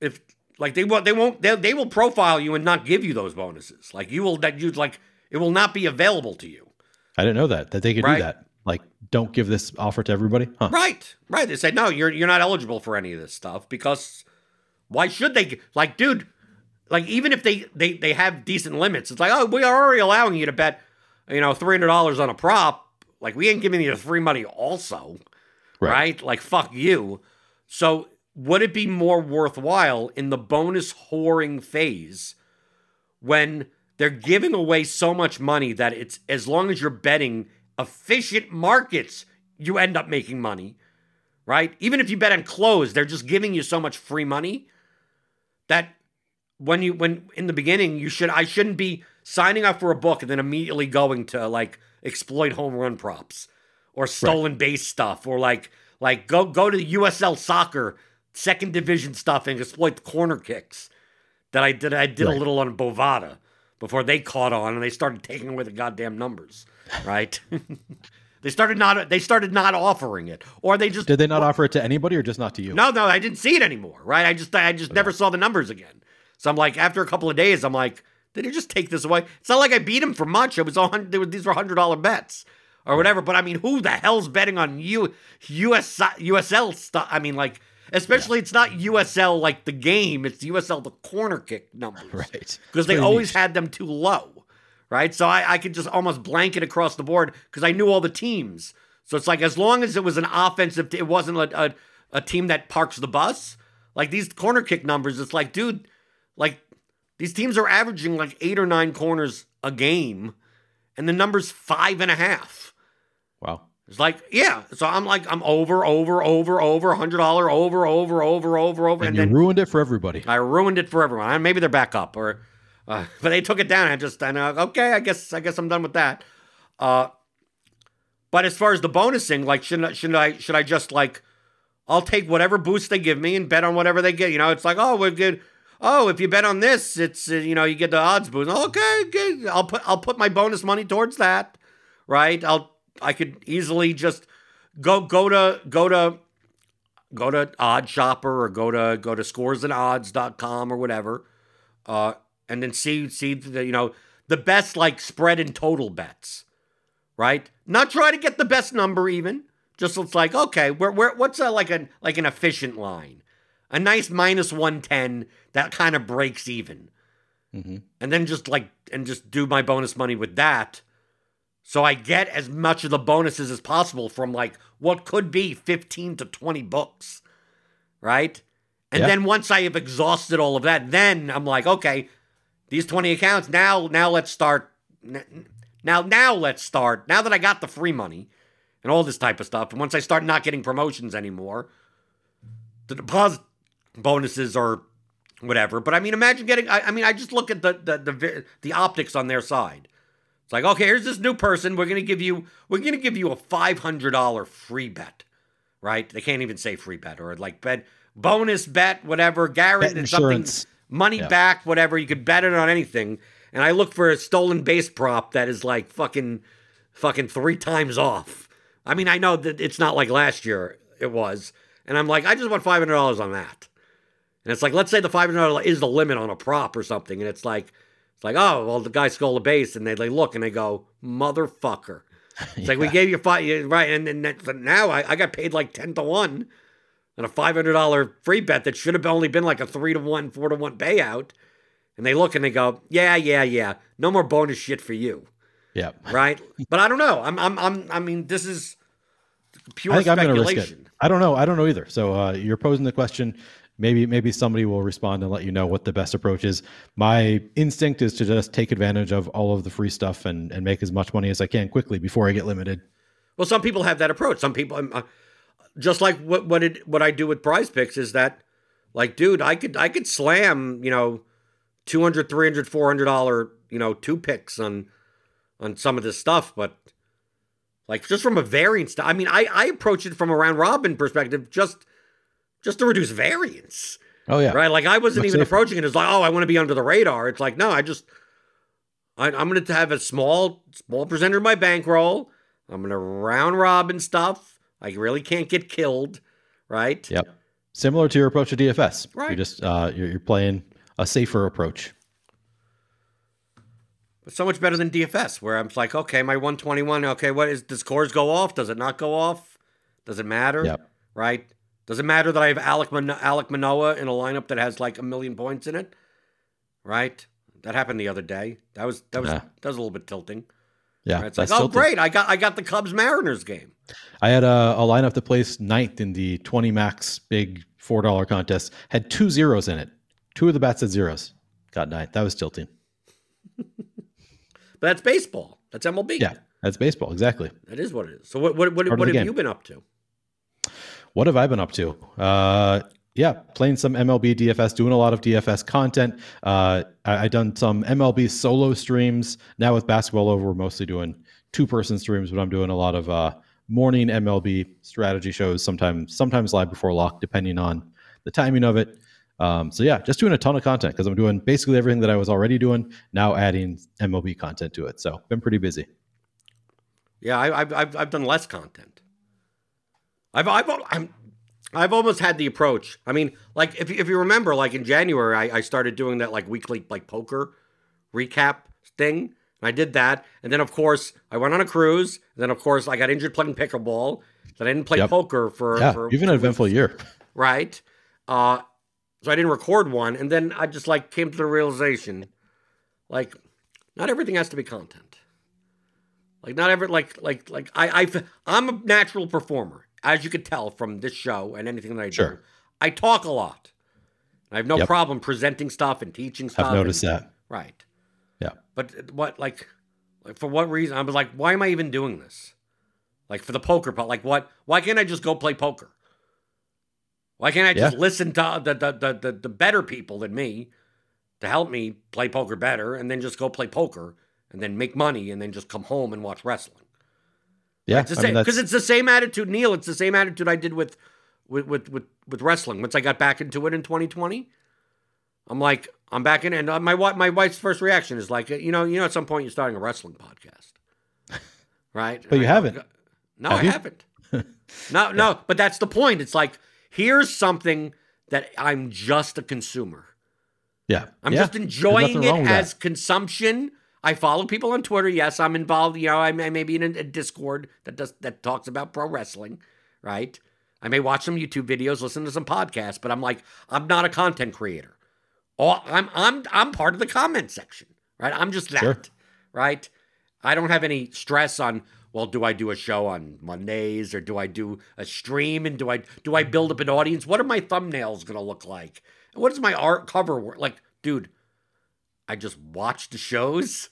if like they won't, they won't, they, they will profile you and not give you those bonuses. Like you will, that you like, it will not be available to you. I didn't know that that they could Right. do that. Like, don't give this offer to everybody. Huh. Right, right. They say no, you're you're not eligible for any of this stuff because why should they? Like, dude, like even if they they they have decent limits, it's like oh, we are already allowing you to bet, you know, three hundred dollars on a prop. Like we ain't giving you the free money also, Right. right? Like fuck you. So would it be more worthwhile in the bonus whoring phase when they're giving away so much money that it's as long as you're betting efficient markets, you end up making money, right? Even if you bet on close, they're just giving you so much free money that when you when in the beginning you should I shouldn't be signing up for a book and then immediately going to like exploit home run props or stolen base stuff or like like go go to the USL soccer second division stuff and exploit the corner kicks that I did I did a little on Bovada before they caught on and they started taking away the goddamn numbers, right? [laughs] they started not they started not offering it or they just Did they not offer it to anybody or just not to you? no, no, I didn't see it anymore. Right? I just, I just oh, never saw the numbers again. So I'm like, after a couple of days, I'm like, did he just take this away? It's not like I beat him for much. It was all hundred. there were- These were hundred dollar bets or whatever. But I mean, who the hell's betting on U US USL stuff? I mean, like, especially it's not USL like the game. It's USL the corner kick numbers [laughs] Right. because they always niche. had them too low, right? So I, I could just almost blanket across the board because I knew all the teams. So it's like as long as it was an offensive, it wasn't a, a, a team that parks the bus. Like these corner kick numbers, it's like, dude, like these teams are averaging like eight or nine corners a game, and the number's five and a half. Wow. It's like, yeah. So I'm like, I'm over, over, over, over, hundred dollar, over, over, over, over, over, And, and you then ruined it for everybody. I ruined it for everyone. And Maybe they're back up, or uh, [laughs] but they took it down. I just, I know, okay, I guess, I guess I'm done with that. Uh, but as far as the bonusing, like, should I, should I, should I just like, I'll take whatever boost they give me and bet on whatever they get. You know, it's like, oh, we're good. Oh, if you bet on this, it's uh, you know you get the odds boost. Okay, good. I'll put I'll put my bonus money towards that, right? I'll I could easily just go go to go to go to OddsShopper or go to go to scoresandodds.com or whatever uh and then see see the you know the best like spread and total bets right? Not try to get the best number even. Just it's like okay where where what's a like a like an efficient line? A nice minus 110 that kind of breaks even. Hmm and then just like and just do my bonus money with that so i get as much of the bonuses as possible from like what could be 15 to 20 books right and Yeah. then once i have exhausted all of that then i'm like okay these 20 accounts now now let's start now now let's start now that i got the free money and all this type of stuff and once i start not getting promotions anymore the deposit bonuses are whatever. But I mean, imagine getting. I, I mean, I just look at the, the the the optics on their side. It's like, okay, here's this new person. We're gonna give you. We're gonna give you a five hundred dollar free bet, right? They can't even say free bet or like bet bonus bet, whatever. Guaranteed something money yeah. back, whatever. You could bet it on anything. And I look for a stolen base prop that is like fucking, fucking three times off. I mean, I know that it's not like last year it was, and I'm like, I just want five hundred dollars on that. And it's like, let's say the five hundred dollars is the limit on a prop or something, and it's like, it's like, oh, well, the guy stole a base, and they, they look and they go, motherfucker. It's yeah. like we [laughs] gave you five, right? And, and now I, I got paid like ten to one on a five hundred dollar free bet that should have only been like a three to one, four to one payout. And they look and they go, yeah, yeah, yeah, no more bonus shit for you. Yeah. Right. But I don't know. I'm, I'm, I'm. I mean, this is pure I think speculation. I'm risk it. I don't know. I don't know either. So uh, you're posing the question maybe maybe somebody will respond and let you know what the best approach is. My instinct is to just take advantage of all of the free stuff and and make as much money as I can quickly before I get limited. Well, some people have that approach. Some people, uh, just like what what it what I do with Prize Picks is that, like, dude, I could I could slam you know, 200 300 400 dollar you know two picks on on some of this stuff, but like just from a variance. I mean, I I approach it from a round robin perspective, just just to reduce variance. Oh yeah, right. Like I wasn't Much even safer. approaching it as like, oh, I want to be under the radar. It's like, no, I just, I, am going to have a small, small percentage of my bankroll. I'm going to round robin stuff. I really can't get killed, right? Yep. Similar to your approach to DFS. Right. You're just uh, you're, you're playing a safer approach. But so much better than DFS, where I'm like, okay, my 121. Okay, what is? Does scores go off? Does it not go off? Does it matter? Yep. Right. Does it matter that I have Alec, Mon- Alek Manoah in a lineup that has like a million points in it? Right? That happened the other day. That was that was yeah. that was a little bit tilting. Yeah, right? it's like, oh great, I got I got the Cubs Mariners game. I had a, a lineup that placed ninth in the twenty max big four dollar contest. Had two zeros in it. Two of the bats had zeros. Got ninth. That was tilting. but that's baseball. That's MLB. Yeah, that's baseball. Exactly. That is what it is. So what what what, what have game. you been up to? What have I been up to? Uh, yeah, playing some MLB DFS, doing a lot of DFS content. Uh, I, I done some MLB solo streams. Now with basketball over, we're mostly doing two person streams, but I'm doing a lot of uh, morning MLB strategy shows. Sometimes, sometimes live before lock, depending on the timing of it. Um, so yeah, just doing a ton of content because I'm doing basically everything that I was already doing. Now adding MLB content to it. So been pretty busy. Yeah, I, have I've I've done less content. I've I've I'm, I've almost had the approach. I mean, like if if you remember, like in January, I, I started doing that like weekly like poker recap thing. And I did that, and then of course I went on a cruise. And then of course I got injured playing pickleball. Then I didn't play yep. poker for yeah. For You've an eventful year, [laughs] right? Uh, so I didn't record one, and then I just like came to the realization, like, not everything has to be content. Like not every like like like I I I'm a natural performer as you could tell from this show and anything that I sure. do, I talk a lot. I have no yep. problem presenting stuff and teaching stuff. I've noticed and, that. Right. Yeah. But what, like, like, for what reason? I was like, why am I even doing this? Like for the poker part, like what? Why can't I just go play poker? Why can't I just yeah. listen to the, the the, the the better people than me to help me play poker better, and then just go play poker and then make money, and then just come home and watch wrestling? Yeah, because I mean, it's the same attitude, Neil. It's the same attitude I did with, with with with with wrestling. Once I got back into it in 2020, I'm like, I'm back in, and uh, my my wife's first reaction is like, you know, you know, at some point you're starting a wrestling podcast, [laughs] right? but you I, haven't. No, Have I you? haven't. no, [laughs] yeah. no. But that's the point. It's like here's something that I'm just a consumer. Yeah, I'm yeah. just enjoying it as consumption I follow people on Twitter. Yes, I'm involved. You know, I may, I may be in a, a Discord that does that talks about pro wrestling, right? I may watch some YouTube videos, listen to some podcasts, but I'm like, I'm not a content creator. Oh, I'm I'm I'm part of the comment section, right? I'm just that, sure. right? I don't have any stress on. Well, do I do a show on Mondays or do I do a stream and do I do I build up an audience? What are my thumbnails gonna look like? What is my art cover work like, dude? I just watch the shows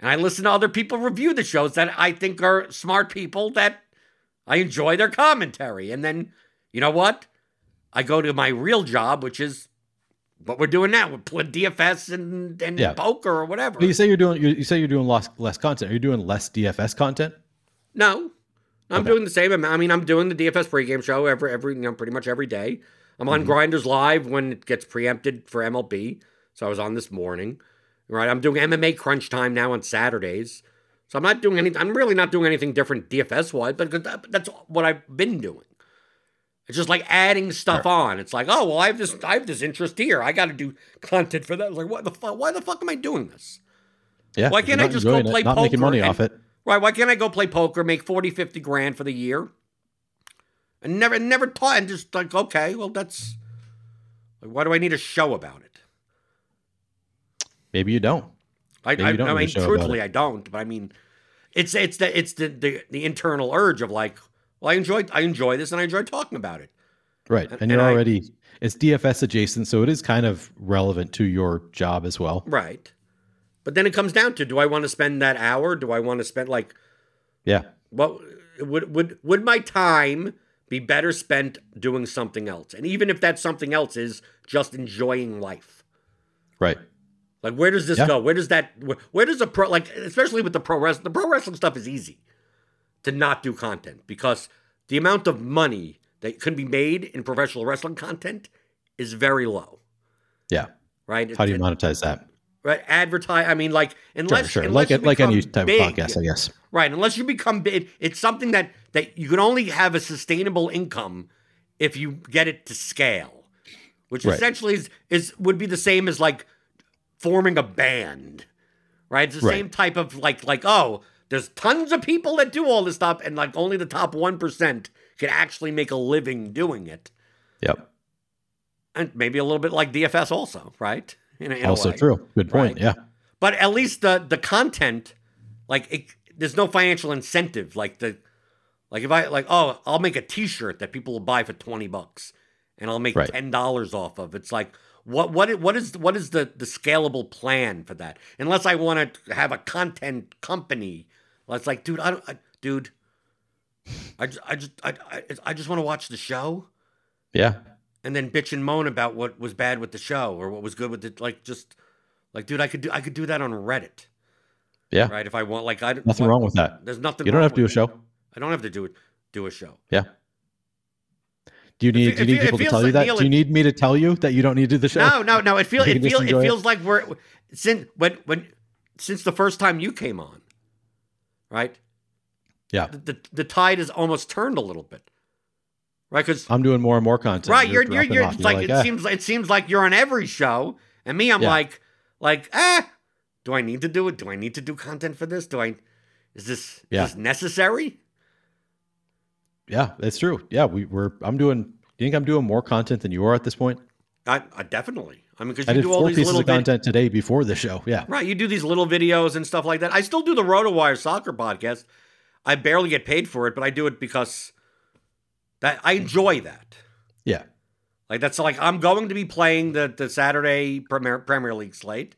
and I listen to other people review the shows that I think are smart people that I enjoy their commentary. And then, you know what? I go to my real job, which is what we're doing now. We're DFS and, and Yeah. poker or whatever. But you say you're doing you, you say you're doing less less content. Are you doing less DFS content? No, I'm Okay. doing the same. I mean, I'm doing the DFS pregame show every every you know pretty much every day. I'm on Mhm. Grinders Live when it gets preempted for MLB. So I was on this morning. Right, I'm doing MMA Crunch Time now on Saturdays. So I'm not doing any. I'm really not doing anything different DFS wise, but that's what I've been doing. It's just like adding stuff on. It's like, oh well, I have this. I have this interest here. I got to do content for that. It's like, what the fuck? Why the fuck am I doing this? Yeah. Why can't I just go enjoying it, play not making money and- off it? Right? Why can't I go play poker, make 40, 50 grand for the year, and never, never taught, and just like, okay, well, that's like, why do I need a show about it? Maybe you don't. I, Maybe I, you don't I mean, truthfully, I don't. But I mean, it's it's the it's the, the the internal urge of like, well, I enjoy I enjoy this, and I enjoy talking about it. Right. And- And, you're and I- already it's DFS adjacent, so it is kind of relevant to your job as well. Right. But then it comes down to, do I want to spend that hour? Do I want to spend like Yeah. what would would would my time be better spent doing something else? And even if that something else is just enjoying life. Right. Like where does this Yeah. go? Where does that where, where does the pro like especially with the pro wrestling the pro wrestling stuff is easy to not do content because the amount of money that can be made in professional wrestling content is very low. Yeah. Right? How do you monetize that? right advertise I mean like Sure, unless sure. unless Like like any type big, of podcast, I guess. Right, unless you become big, it's something that that you can only have a sustainable income if you get it to scale, which Right. essentially is, is would be the same as like forming a band. Right? It's the Right. same type of like like oh, there's tons of people that do all this stuff and like only the top 1% can actually make a living doing it. Yep. And maybe a little bit like DFS also, right? In in also true. Good point. Right. Yeah. But at least the the content, like it, there's no financial incentive. Like the like if I like oh I'll make a T-shirt that people will buy for twenty bucks, and I'll make Right. ten dollars off of. It's like what what what is what is the the scalable plan for that? Unless I want to have a content company, it's like dude I don't I, dude. I just, I just, I, I, I just want to watch the show Yeah. and then bitch and moan about what was bad with the show or what was good with it. Like, just like, dude, I could do, I could do that on Reddit, Yeah. right? If I want, like, I Nothing what- wrong with that. There's nothing. You don't have to do a with it. show. I don't have to do it. Do a show. Yeah. Do you need it- do you need it people to feels tell you that? Neil, do you need me to tell you that you don't need to do the show? No, no, no. It feels, it can just feels, it it? like we're since when, when, since the first time you came on, right? Yeah. The the, the tide has almost turned a little bit, right? Because I'm doing more and more content. right, you're you're, you're off. it's like, it "Ah, seems it seems like you're on every show, and me, I'm Yeah. like like ah, do I need to do it? Do I need to do content for this? Do I? Is this Yeah. is this necessary? Yeah, that's true. Yeah, we, we're. I'm doing. Do You think I'm doing more content than you are at this point? I, I definitely. I mean, because I did do all four these pieces little of vid- content today before the show. Yeah. Right, you do these little videos and stuff like that. I still do the RotoWire soccer podcast. I barely get paid for it, but I do it because that I enjoy that. Yeah. Like that's like I'm going to be playing the the Saturday Premier Premier League slate.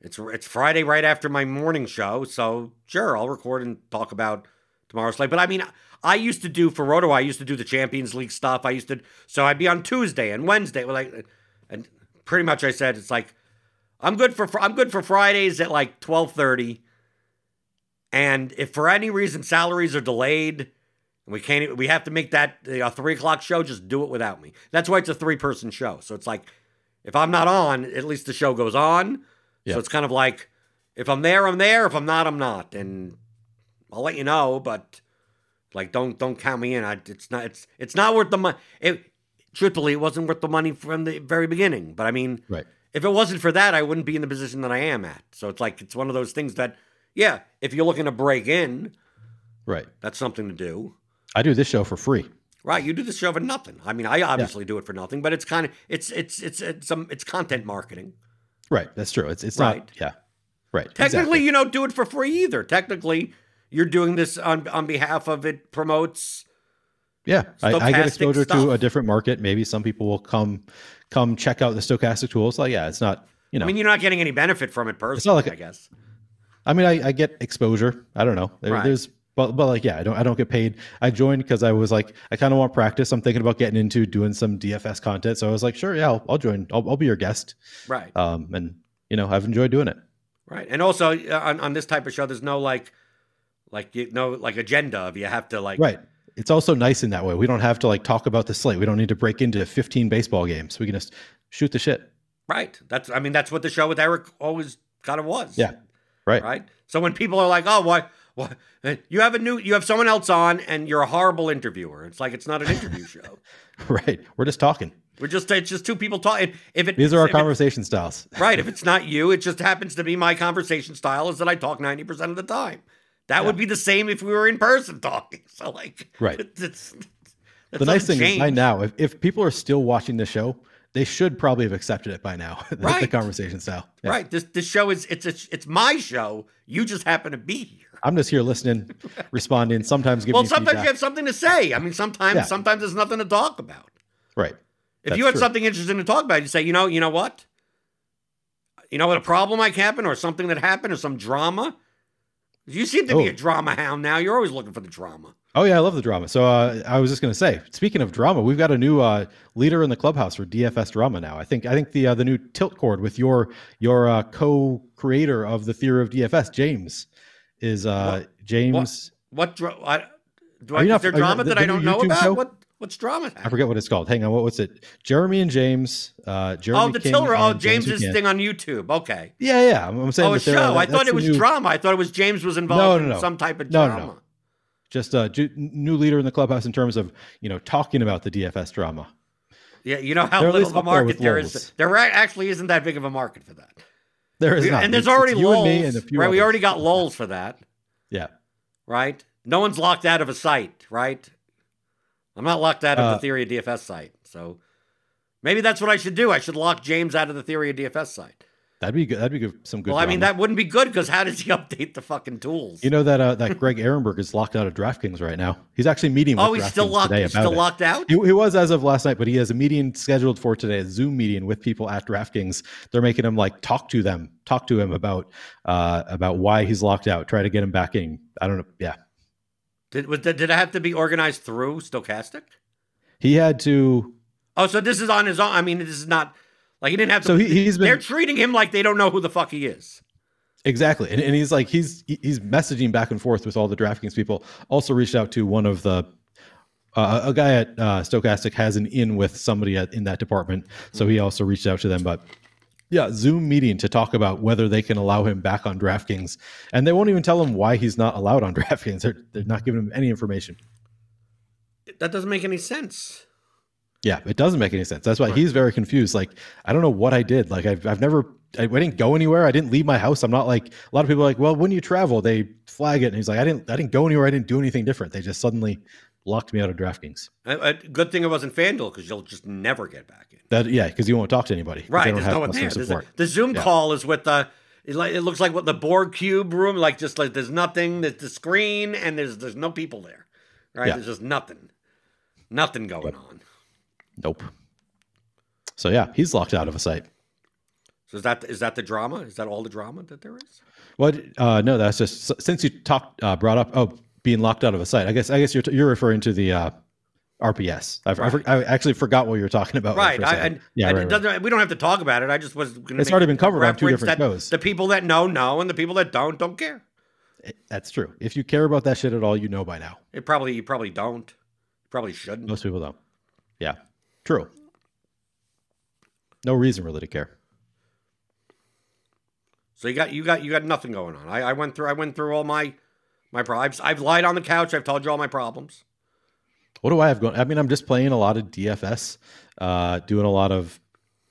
It's it's Friday right after my morning show, so sure I'll record and talk about tomorrow's slate. But I mean, I used to do for Roto, I used to do the Champions League stuff. I used to so I'd be on Tuesday and Wednesday. Like, and pretty much I said it's like I'm good for I'm good for Fridays at like twelve thirty. And if for any reason salaries are delayed and we can't, we have to make that a three o'clock show. Just do it without me. That's why it's a three person show. So it's like, if I'm not on, at least the show goes on. Yeah. So it's kind of like, if I'm there, I'm there. If I'm not, I'm not. And I'll let you know, but like, don't don't count me in. I, it's not it's it's not worth the money. It truthfully, it wasn't worth the money from the very beginning. But I mean, Right. if it wasn't for that, I wouldn't be in the position that I am at. So it's like it's one of those things that, yeah, if you're looking to break in, Right. that's something to do. I do this show for free. Right, you do this show for nothing. I mean, I obviously do it for nothing, but it's kind of it's it's it's it's some it's content marketing. Right. That's true. It's it's Right. not. Yeah. Right. Technically, exactly. you don't do it for free either. Technically, you're doing this on on behalf of it promotes. Yeah, I, I get exposure to a different market. Maybe some people will come come check out the Stokastic tools. Like, yeah, it's not. You know, I mean, you're not getting any benefit from it personally. it's not like I guess. I mean, I, I get exposure. I don't know. There, Right. There's but but like yeah, I don't I don't get paid. I joined because I was like I kind of want practice. I'm thinking about getting into doing some DFS content, so I was like, sure, yeah, I'll, I'll join. I'll, I'll be your guest. Right. Um, and you know I've enjoyed doing it. Right. And also uh, on, on this type of show, there's no like, like you know, like agenda of you have to like. Right. It's also nice in that way. We don't have to like talk about the slate. We don't need to break into 15 baseball games. We can just shoot the shit. Right. That's. I mean, that's what the show with Eric always kind of was. Yeah. Right. Right. So when people are like, "Oh, why, why, eh, you have a new, you have someone else on, and you're a horrible interviewer," it's like it's not an interview [laughs] show. right. We're just talking. We're just it's just two people talking. If it these are our conversation it, styles, right? If it's not you, it just happens to be my conversation style. Is that I talk ninety percent of the time. That yeah. would be the same if we were in person talking. So like, right. It's, [laughs] it's, the nice thing change. is by now, if, if people are still watching the show, they should probably have accepted it by now. [laughs] right. the conversation style. Yeah. Right. This this show is it's a, it's my show. You just happen to be here. I'm just here listening, [laughs] responding. Sometimes giving. Well, sometimes feedback. you have something to say. I mean, sometimes yeah. sometimes there's nothing to talk about. Right. If That's you had true. something interesting to talk about, you say, you know, you know what? You know what a problem might happen, or something that happened, or some drama. You seem to oh. be a drama hound now. You're always looking for the drama. Oh yeah, I love the drama. So uh, I was just going to say, speaking of drama, we've got a new uh, leader in the clubhouse for DFS drama now. I think I think the uh, the new tilt cord with your your uh, co-creator of the theory of DFS, James, is uh, what, James. What, what dra- I, do I, is there drama that I don't know about? Show? What What's drama? I forget what it's called. Hang on, what was it? Jeremy and James. Uh, Jeremy oh, the King. Oh, James's thing on YouTube. Okay. Yeah, yeah. I'm, I'm saying. Oh, a show. I thought it was new... drama. I thought it was James was involved no, no, no. in some type of drama. No, no, no. Just a ju- new leader in the clubhouse in terms of you know talking about the DFS drama. Yeah, you know how They're little of a market there is. There actually isn't that big of a market for that. There is not. And there's it's, already it's lulls. right, others. we already got lulls for that. Yeah. Right. No one's locked out of a site. Right. I'm not locked out of uh, the Theory of DFS site. So maybe that's what I should do. I should lock James out of the Theory of DFS site. That'd be good. That'd be good. Some good. Well, drama. I mean, that wouldn't be good because how does he [laughs] update the fucking tools? You know that uh, that Greg Ehrenberg is locked out of DraftKings right now. He's actually meeting. With oh, he's still locked. He's still it. locked out. He, he, was as of last night, but he has a meeting scheduled for today, a Zoom meeting with people at DraftKings. They're making him like talk to them, talk to him about uh, about why he's locked out, try to get him back in. I don't know. Yeah. Did was did it have to be organized through Stokastic? He had to. Oh, so this is on his own. I mean, this is not like he didn't have to. So he, has been. They're treating him like they don't know who the fuck he is. Exactly, and, and he's like he's he's messaging back and forth with all the DraftKings people. Also reached out to one of the uh, a guy at uh, Stokastic has an in with somebody at, in that department, so he also reached out to them. But yeah, Zoom meeting to talk about whether they can allow him back on DraftKings, and they won't even tell him why he's not allowed on [laughs] DraftKings. They're, they're not giving him any information that doesn't make any sense. Yeah, it doesn't make any sense. That's why he's very confused. Like, I don't know what I did. Like, I've, I've never, I, I, didn't go anywhere. I didn't leave my house. I'm not like a lot of people are like, well, when you travel, they flag it. And he's like, I didn't, I didn't go anywhere. I didn't do anything different. They just suddenly locked me out of DraftKings. A, a good thing it wasn't FanDuel because you'll just never get back in. That yeah, because you won't talk to anybody. Right, there's no one there. A, the Zoom yeah. call is with the. It, like, it looks like what the Borg cube room, like just like there's nothing. There's the screen and there's there's no people there. Right, yeah. there's just nothing. Nothing going on. Nope. So yeah, he's locked out of a site. So is that is that the drama? Is that all the drama that there is? What? Uh, no, that's just since you talked uh, brought up oh being locked out of a site. I guess I guess you're you're referring to the uh, RPS. I, right. I, I, actually forgot what you were talking about. Right. I, and, yeah. And right, right. We don't have to talk about it. I just was. Gonna It's already been covered on two different shows. The people that know know, and the people that don't don't care. It, that's true. If you care about that shit at all, you know by now. It probably you probably don't. Probably shouldn't. Most people don't. Yeah, true. No reason really to care. So you got you got you got nothing going on. I, I went through I went through all my my problems. I've lied on the couch. I've told you all my problems. What do I have going? I mean, I'm just playing a lot of DFS, uh, doing a lot of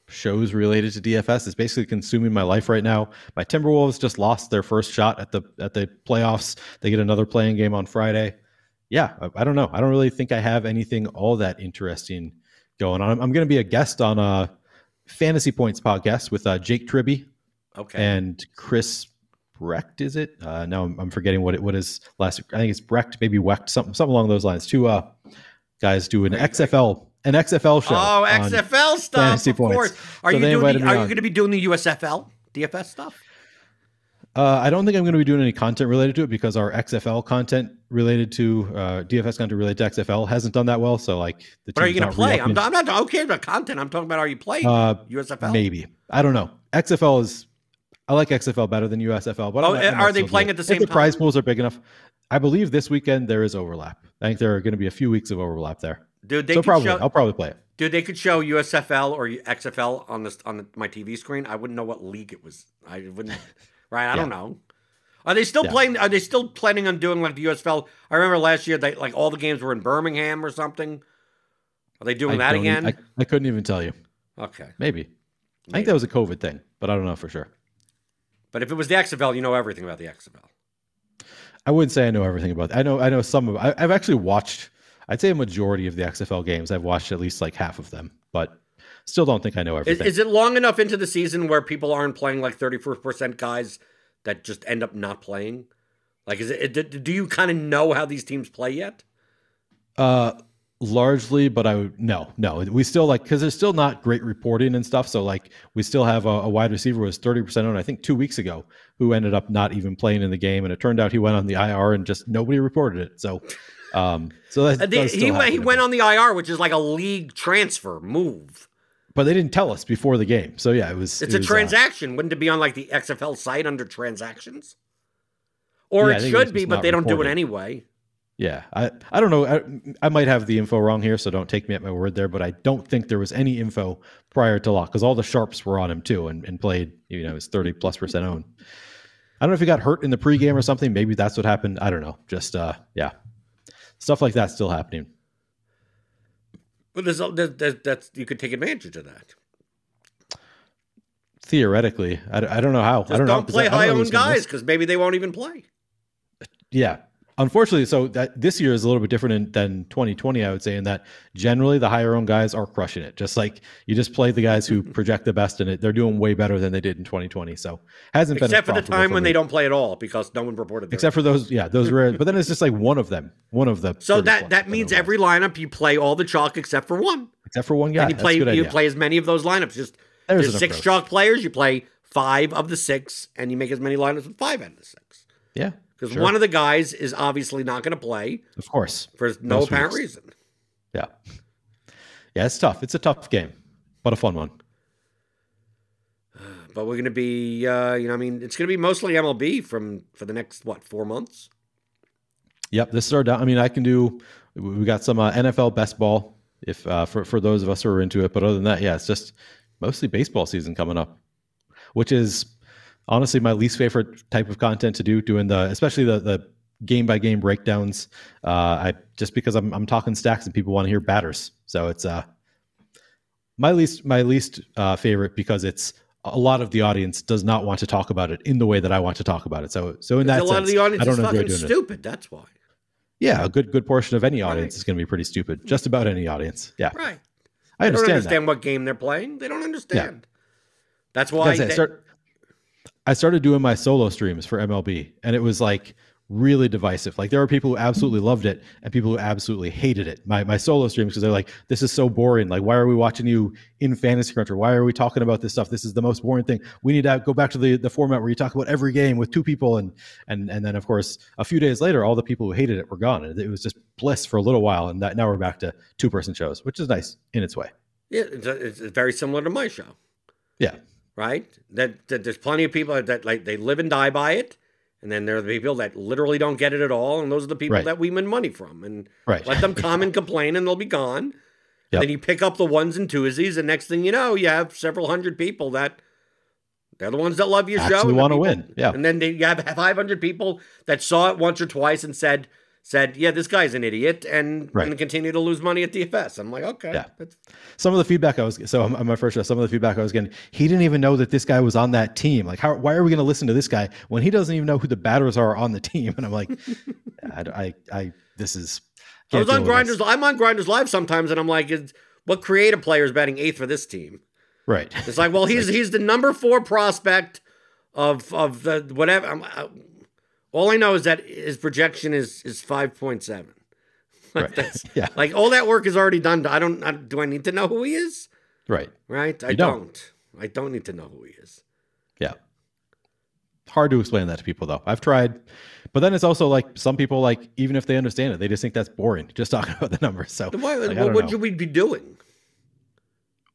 shows related to DFS. It's basically consuming my life right now. My Timberwolves just lost their first shot at the at the playoffs. They get another playing game on Friday yeah, I, I, don't know. I don't really think I have anything all that interesting going on. I'm, I'm going to be a guest on a Fantasy Points podcast with uh, Jake Tribbey, okay, and Chris Brecht. Is it? Uh, no, I'm, I'm, forgetting what it what is last. I think it's Brecht, maybe Wecht, something something along those lines. Two uh, guys do an XFL an XFL show. Oh, XFL stuff. Fantasy of points. course. Are so you doing? The, are you going to be doing the USFL DFS stuff? Uh, I don't think I'm going to be doing any content related to it because our XFL content related to uh, DFS content related to XFL hasn't done that well. So like, the but are you going to play? I'm, I'm, not okay about content. I'm talking about are you playing uh, USFL? Maybe I don't know. XFL is I like XFL better than USFL, but oh, are they playing at the same time? if the prize pools are big enough? I believe this weekend there is overlap. I think there are going to be a few weeks of overlap there. Dude, they so probably show, I'll probably play it. Dude, they could show USFL or XFL on this on the, my TV screen. I wouldn't know what league it was. I wouldn't. [laughs] right? I yeah. don't know. Are they still yeah. playing? Are they still planning on doing like the USFL? I remember last year they like all the games were in Birmingham or something. Are they doing I that again? I, I, couldn't even tell you. Okay, maybe. maybe. I think that was a COVID thing, but I don't know for sure. But if it was the XFL, you know everything about the XFL. I wouldn't say I know everything about. It. I know I know some of. I, I've actually watched. I'd say a majority of the XFL games. I've watched at least like half of them, but still don't think I know everything. Is, is it long enough into the season where people aren't playing like thirty four percent guys that just end up not playing? Like, is it? Do you kind of know how these teams play yet? Uh, largely, but I would no, no. We still like because there's still not great reporting and stuff. So like, we still have a, a wide receiver was thirty percent on I think two weeks ago who ended up not even playing in the game, and it turned out he went on the IR and just nobody reported it. So. Um, so that uh, he went, he went on the IR, which is like a league transfer move but they didn't tell us before the game. So yeah, it was. It's it a was, uh, transaction. Uh, Wouldn't it be on like the XFL site under transactions? Or yeah, it should it be, but they don't reported. do it anyway. Yeah, I I don't know. I, I, might have the info wrong here, so don't take me at my word there. But I don't think there was any info prior to lock because all the sharps were on him too and, and played. You know, his thirty plus percent own. I don't know if he got hurt in the pregame or something. Maybe that's what happened. I don't know. Just uh, yeah, stuff like that still happening. But there's, there's, that's you could take advantage of that. Theoretically, I, I don't know how. Just I don't, don't know, play high owned guys because maybe they won't even play. Yeah, unfortunately, so that this year is a little bit different in, than 2020. I would say in that generally the higher owned guys are crushing it. Just like you just play the guys who [laughs] project the best in it, they're doing way better than they did in 2020. So hasn't except been except for the time for when me. they don't play at all because no one reported. Except for those, yeah, those rare. but then it's just like one of them, one of the. So that that means every lineup you play all the chalk except for one. Except for one guy. And you play you idea. play as many of those lineups. Just there's, there's six approach. chalk players. You play five of the six, and you make as many lineups with five out of the six. Yeah because sure. one of the guys is obviously not going to play. Of course, for no apparent reason. Yeah, yeah, it's tough. It's a tough game, but a fun one. [sighs] But we're going to be, uh, you know, I mean, it's going to be mostly MLB from for the next what four months. Yep, this is our. I mean, I can do. We got some uh, NFL best ball if uh, for for those of us who are into it. But other than that, yeah, it's just mostly baseball season coming up, which is honestly my least favorite type of content to do, doing the especially the the game by game breakdowns. Uh, I just because I'm I'm talking stacks and people want to hear batters, so it's uh my least my least uh, favorite because it's a lot of the audience does not want to talk about it in the way that I want to talk about it. So so in that a lot sense, of the audience I don't is fucking stupid. It. That's why. Yeah, a good good portion of any audience right. is going to be pretty stupid. Just about any audience. Yeah. Right. I understand. They don't understand that. what game they're playing. They don't understand. Yeah. That's why. They, start, I started doing my solo streams for MLB, and it was like really divisive. Like there were people who absolutely loved it and people who absolutely hated it. My my solo streams because they're like, this is so boring. Like, why are we watching you in Fantasy Cruncher? Why are we talking about this stuff? This is the most boring thing. We need to go back to the the format where you talk about every game with two people and and and then of course a few days later, all the people who hated it were gone. And it was just bliss for a little while. And that now we're back to two person shows, which is nice in its way. Yeah, it's, it's very similar to my show. Yeah, right? That, that there's plenty of people that like they live and die by it, and then there are the people that literally don't get it at all, and those are the people right. that we win money from. And right. let them [laughs] come and complain, and they'll be gone. Yep. Then you pick up the ones and twosies, and next thing you know, you have several hundred people that they're the ones that love your Actually show. want to win, yeah. And then they, you have 500 people that saw it once or twice and said, said, "Yeah, this guy's an idiot," and, right. and continue to lose money at DFS. I'm like, okay. Yeah. Some of the feedback I was so on my first show, some of the feedback I was getting, he didn't even know that this guy was on that team. Like, how? Why are we going to listen to this guy when he doesn't even know who the batters are on the team? [laughs] And I'm like, I, I, I, this is. I was on Grinders. I'm on Grinders Live sometimes, and I'm like, what creative player is batting eighth for this team? Right. It's like, well, he's [laughs] like, he's the number four prospect of of the whatever. I, all I know is that his projection is is five point seven. [laughs] Like right. [laughs] yeah. Like all that work is already done. I don't. I, do I need to know who he is? Right. Right. I don't. don't. I don't need to know who he is. Yeah. hard to explain that to people though. I've tried, but then it's also like some people like even if they understand it, they just think that's boring. Just [laughs] talking about the numbers. So Why, like, what would you we be doing?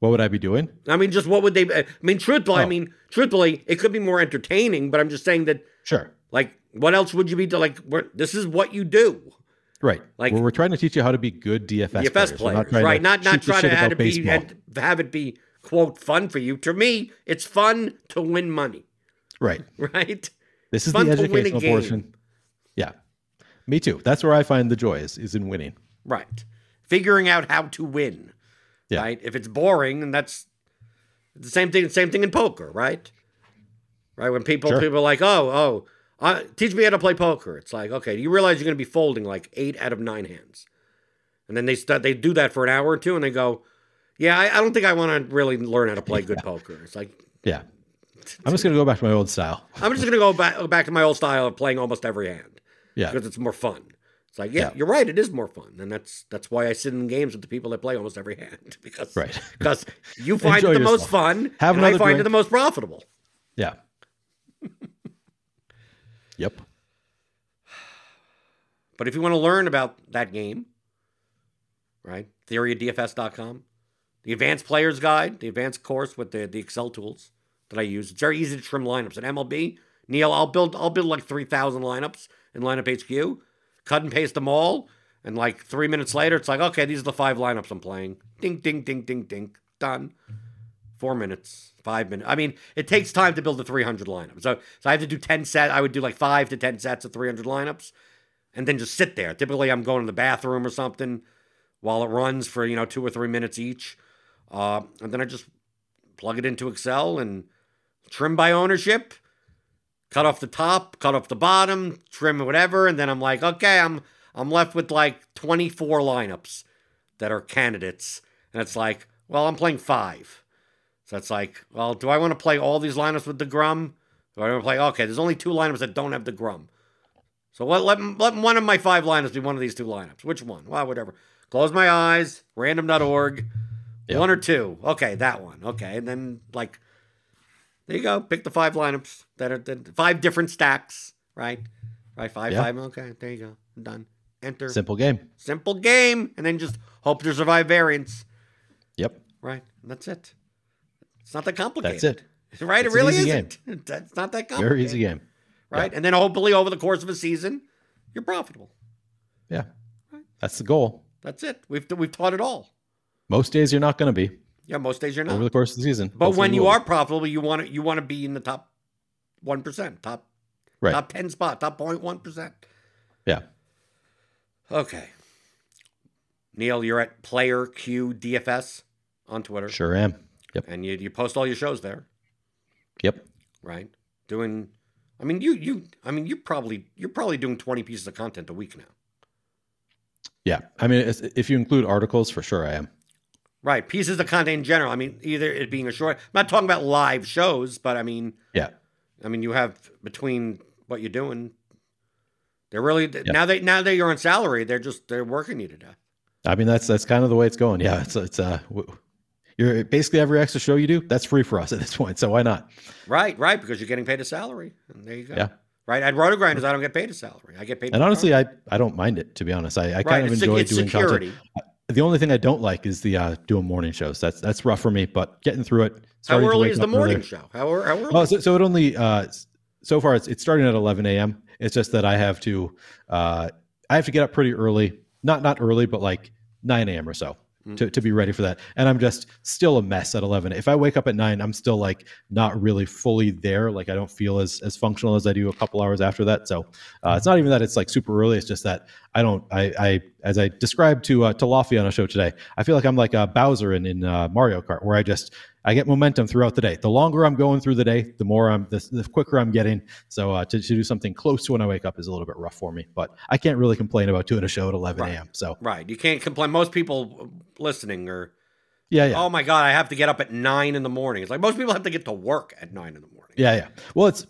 what would I be doing? I mean, just what would they? I mean, truthfully, I Oh. mean, truthfully, it could be more entertaining. But I'm just saying that, Sure. like, what else would you be? to Like, we're, this is what you do. Right. Like- Like we're trying to teach you how to be good DFS, DFS players. We're players, trying right? Not not trying to have be have it be quote fun for you. To me, it's fun to win money, Right. [laughs] right? This is Fun the to win a educational game. portion. Yeah. Me too. That's where I find the joy is, is in winning. Right. Figuring out how to win. Yeah. Right. If it's boring, and that's the same thing. Same thing in poker, right? Right. When people Sure. people are like, oh, oh, uh, teach me how to play poker. It's like, okay, do you realize you're going to be folding like eight out of nine hands, and then they start they do that for an hour or two, and they go, yeah, I, I don't think I want to really learn how to play good poker. It's like Yeah. I'm just gonna go back to my old style. [laughs] I'm just going to go back back to my old style of playing almost every hand Yeah. because it's more fun. It's like, yeah, Yeah. you're right. It is more fun, and that's that's why I sit in games with the people that play almost every hand [laughs] because Right. because you [laughs] find Enjoy it the most fun, Have and I find it the most profitable. Yeah. Yep. [sighs] But if you want to learn about that game, right? Theoryofdfs.com, the advanced players guide, the advanced course with the, the Excel tools that I use. It's very easy to trim lineups. At MLB, Neil, I'll build I'll build like three thousand lineups in lineup HQ, cut and paste them all, and like three minutes later, it's like, okay, these are the five lineups I'm playing. Ding, ding, ding, ding, ding. Done. Four minutes, five minutes. I mean, it takes time to build a 300 lineup. So, so I have to do 10 sets. I would do like five to 10 sets of 300 lineups and then just sit there. Typically, I'm going to the bathroom or something while it runs for you know two or three minutes each, uh, and then I just plug it into Excel and trim by ownership, cut off the top, cut off the bottom, trim whatever, and then I'm like, okay, I'm I'm left with like 24 lineups that are candidates, and it's like, well, I'm playing five. So it's like, well, do I want to play all these lineups with the Grum? Do I want to play? Okay, there's only two lineups that don't have the Grum. So let, let, let one of my five lineups be one of these two lineups. Which one? Well, whatever. Close my eyes, random.org, Yeah. one or two. Okay, that one. Okay, and then like, there you go. Pick the five lineups that are the five different stacks, right? Right, five, Yeah. five. Okay, there you go. I'm done. Enter. Simple game. Simple game, and then just hope to survive variance. Yep. Right, and that's it. It's not that complicated. [laughs] [laughs] That's it. Right, It's it really isn't. It's not that complicated. Very easy game. right? And then hopefully over the course of a season, you're profitable. Yeah. That's the goal. That's it. We've we've taught it all. Most days you're not going to be Yeah, most days you're not over the course of the season. But when you are profitable, you want to you want to be in the top one percent, top right. top ten spot, top 0.1 percent. Yeah. Okay. Neil, you're at Player Q DFS on Twitter, Sure am. Yep. and you you post all your shows there, Yep. right? Doing, I mean, you you, I mean, you probably you're probably doing 20 pieces of content a week now. Yeah. I mean, if you include articles, for sure I am. Right, pieces of content in general. I mean, either it being a short. I'm not talking about live shows, but I mean, Yeah. I mean, you have between what you're doing. They're really now they now that you're on salary, they're just they're working you to death. I mean, that's that's kind of the way it's going. Yeah. It's it's uh, you're basically every extra show you do that's free for us at this point. So why not? Right, right, because you're getting paid a salary, and there you go. Yeah. Right, at RotoGrinders, I don't get paid a salary. I get paid. And honestly. I I don't mind it to be honest. I, I right, kind of it's, enjoy it's doing security. content. The only thing I don't like is the uh, doing morning shows. That's that's rough for me. But getting through it. How early is the morning earlier. show? How, how early? Oh, so, so it only uh, so far it's, it's starting at 11 a.m. It's just that I have to uh, I have to get up pretty early, not not early, but like 9 a.m. or so Mm. to, to be ready for that. And I'm just still a mess at 11. If I wake up at nine, I'm still like not really fully there. Like I don't feel as as functional as I do a couple hours after that. So uh, it's not even that it's like super early. It's just that I don't. I, I as I described to uh, to Lofty on a show today, I feel like I'm like a Bowser in in uh, Mario Kart, where I just I get momentum throughout the day. The longer I'm going through the day, the more I'm the, the quicker I'm getting. So uh, to, to do something close to when I wake up is a little bit rough for me. But I can't really complain about doing a show at 11 Right. a.m. So right, you can't complain. Most people listening are, yeah, yeah. oh my god, I have to get up at nine in the morning. It's like most people have to get to work at nine in the morning. Yeah, yeah. Well, it's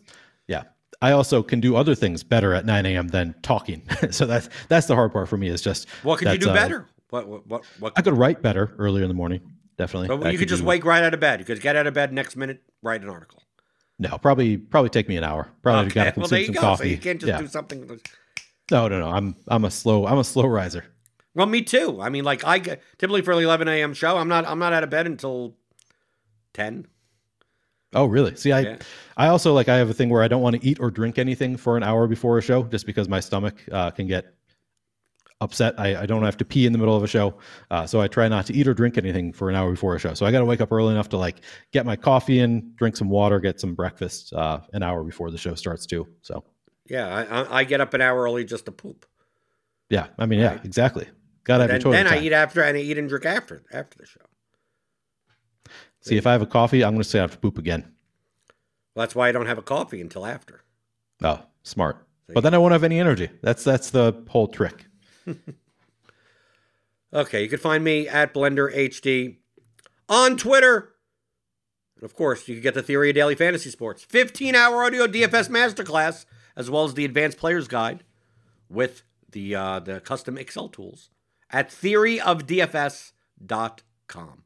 yeah. I also can do other things better at 9 a.m. than talking. [laughs] so that's that's the hard part for me. Is just What could you do uh, better? What what what? what I could write better earlier in the morning. Definitely. so you could just wake right out of bed. You could get out of bed next minute, write an article. No, probably probably take me an hour. Probably Okay, got to well, there you some go. coffee. So you can't just yeah. do something. No, no, no. I'm I'm a slow I'm a slow riser. Well, me too. I mean, like I typically for the 11 a.m. show, I'm not I'm not out of bed until 10. Oh, really? See, I Yeah. I also like I have a thing where I don't want to eat or drink anything for an hour before a show, just because my stomach uh, can get upset. I, I don't have to pee in the middle of a show, uh, so I try not to eat or drink anything for an hour before a show. So I got to wake up early enough to like get my coffee in, drink some water, get some breakfast uh, an hour before the show starts too. So Yeah, I, I, get up an hour early just to poop. yeah, I mean, yeah, Right. exactly. Got to have Then, your toilet then I eat after and I eat and drink after after the show. See, if I have a coffee, I'm going to say I have to poop again. Well, that's why I don't have a coffee until after. Oh, smart. But then I won't have any energy. That's that's the whole trick. [laughs] Okay, you can find me at Blender HD on Twitter. And of course, you can get the Theory of Daily Fantasy Sports 15 hour audio DFS masterclass, as well as the Advanced Player's Guide with the uh, the custom Excel tools at theoryofdfs.com.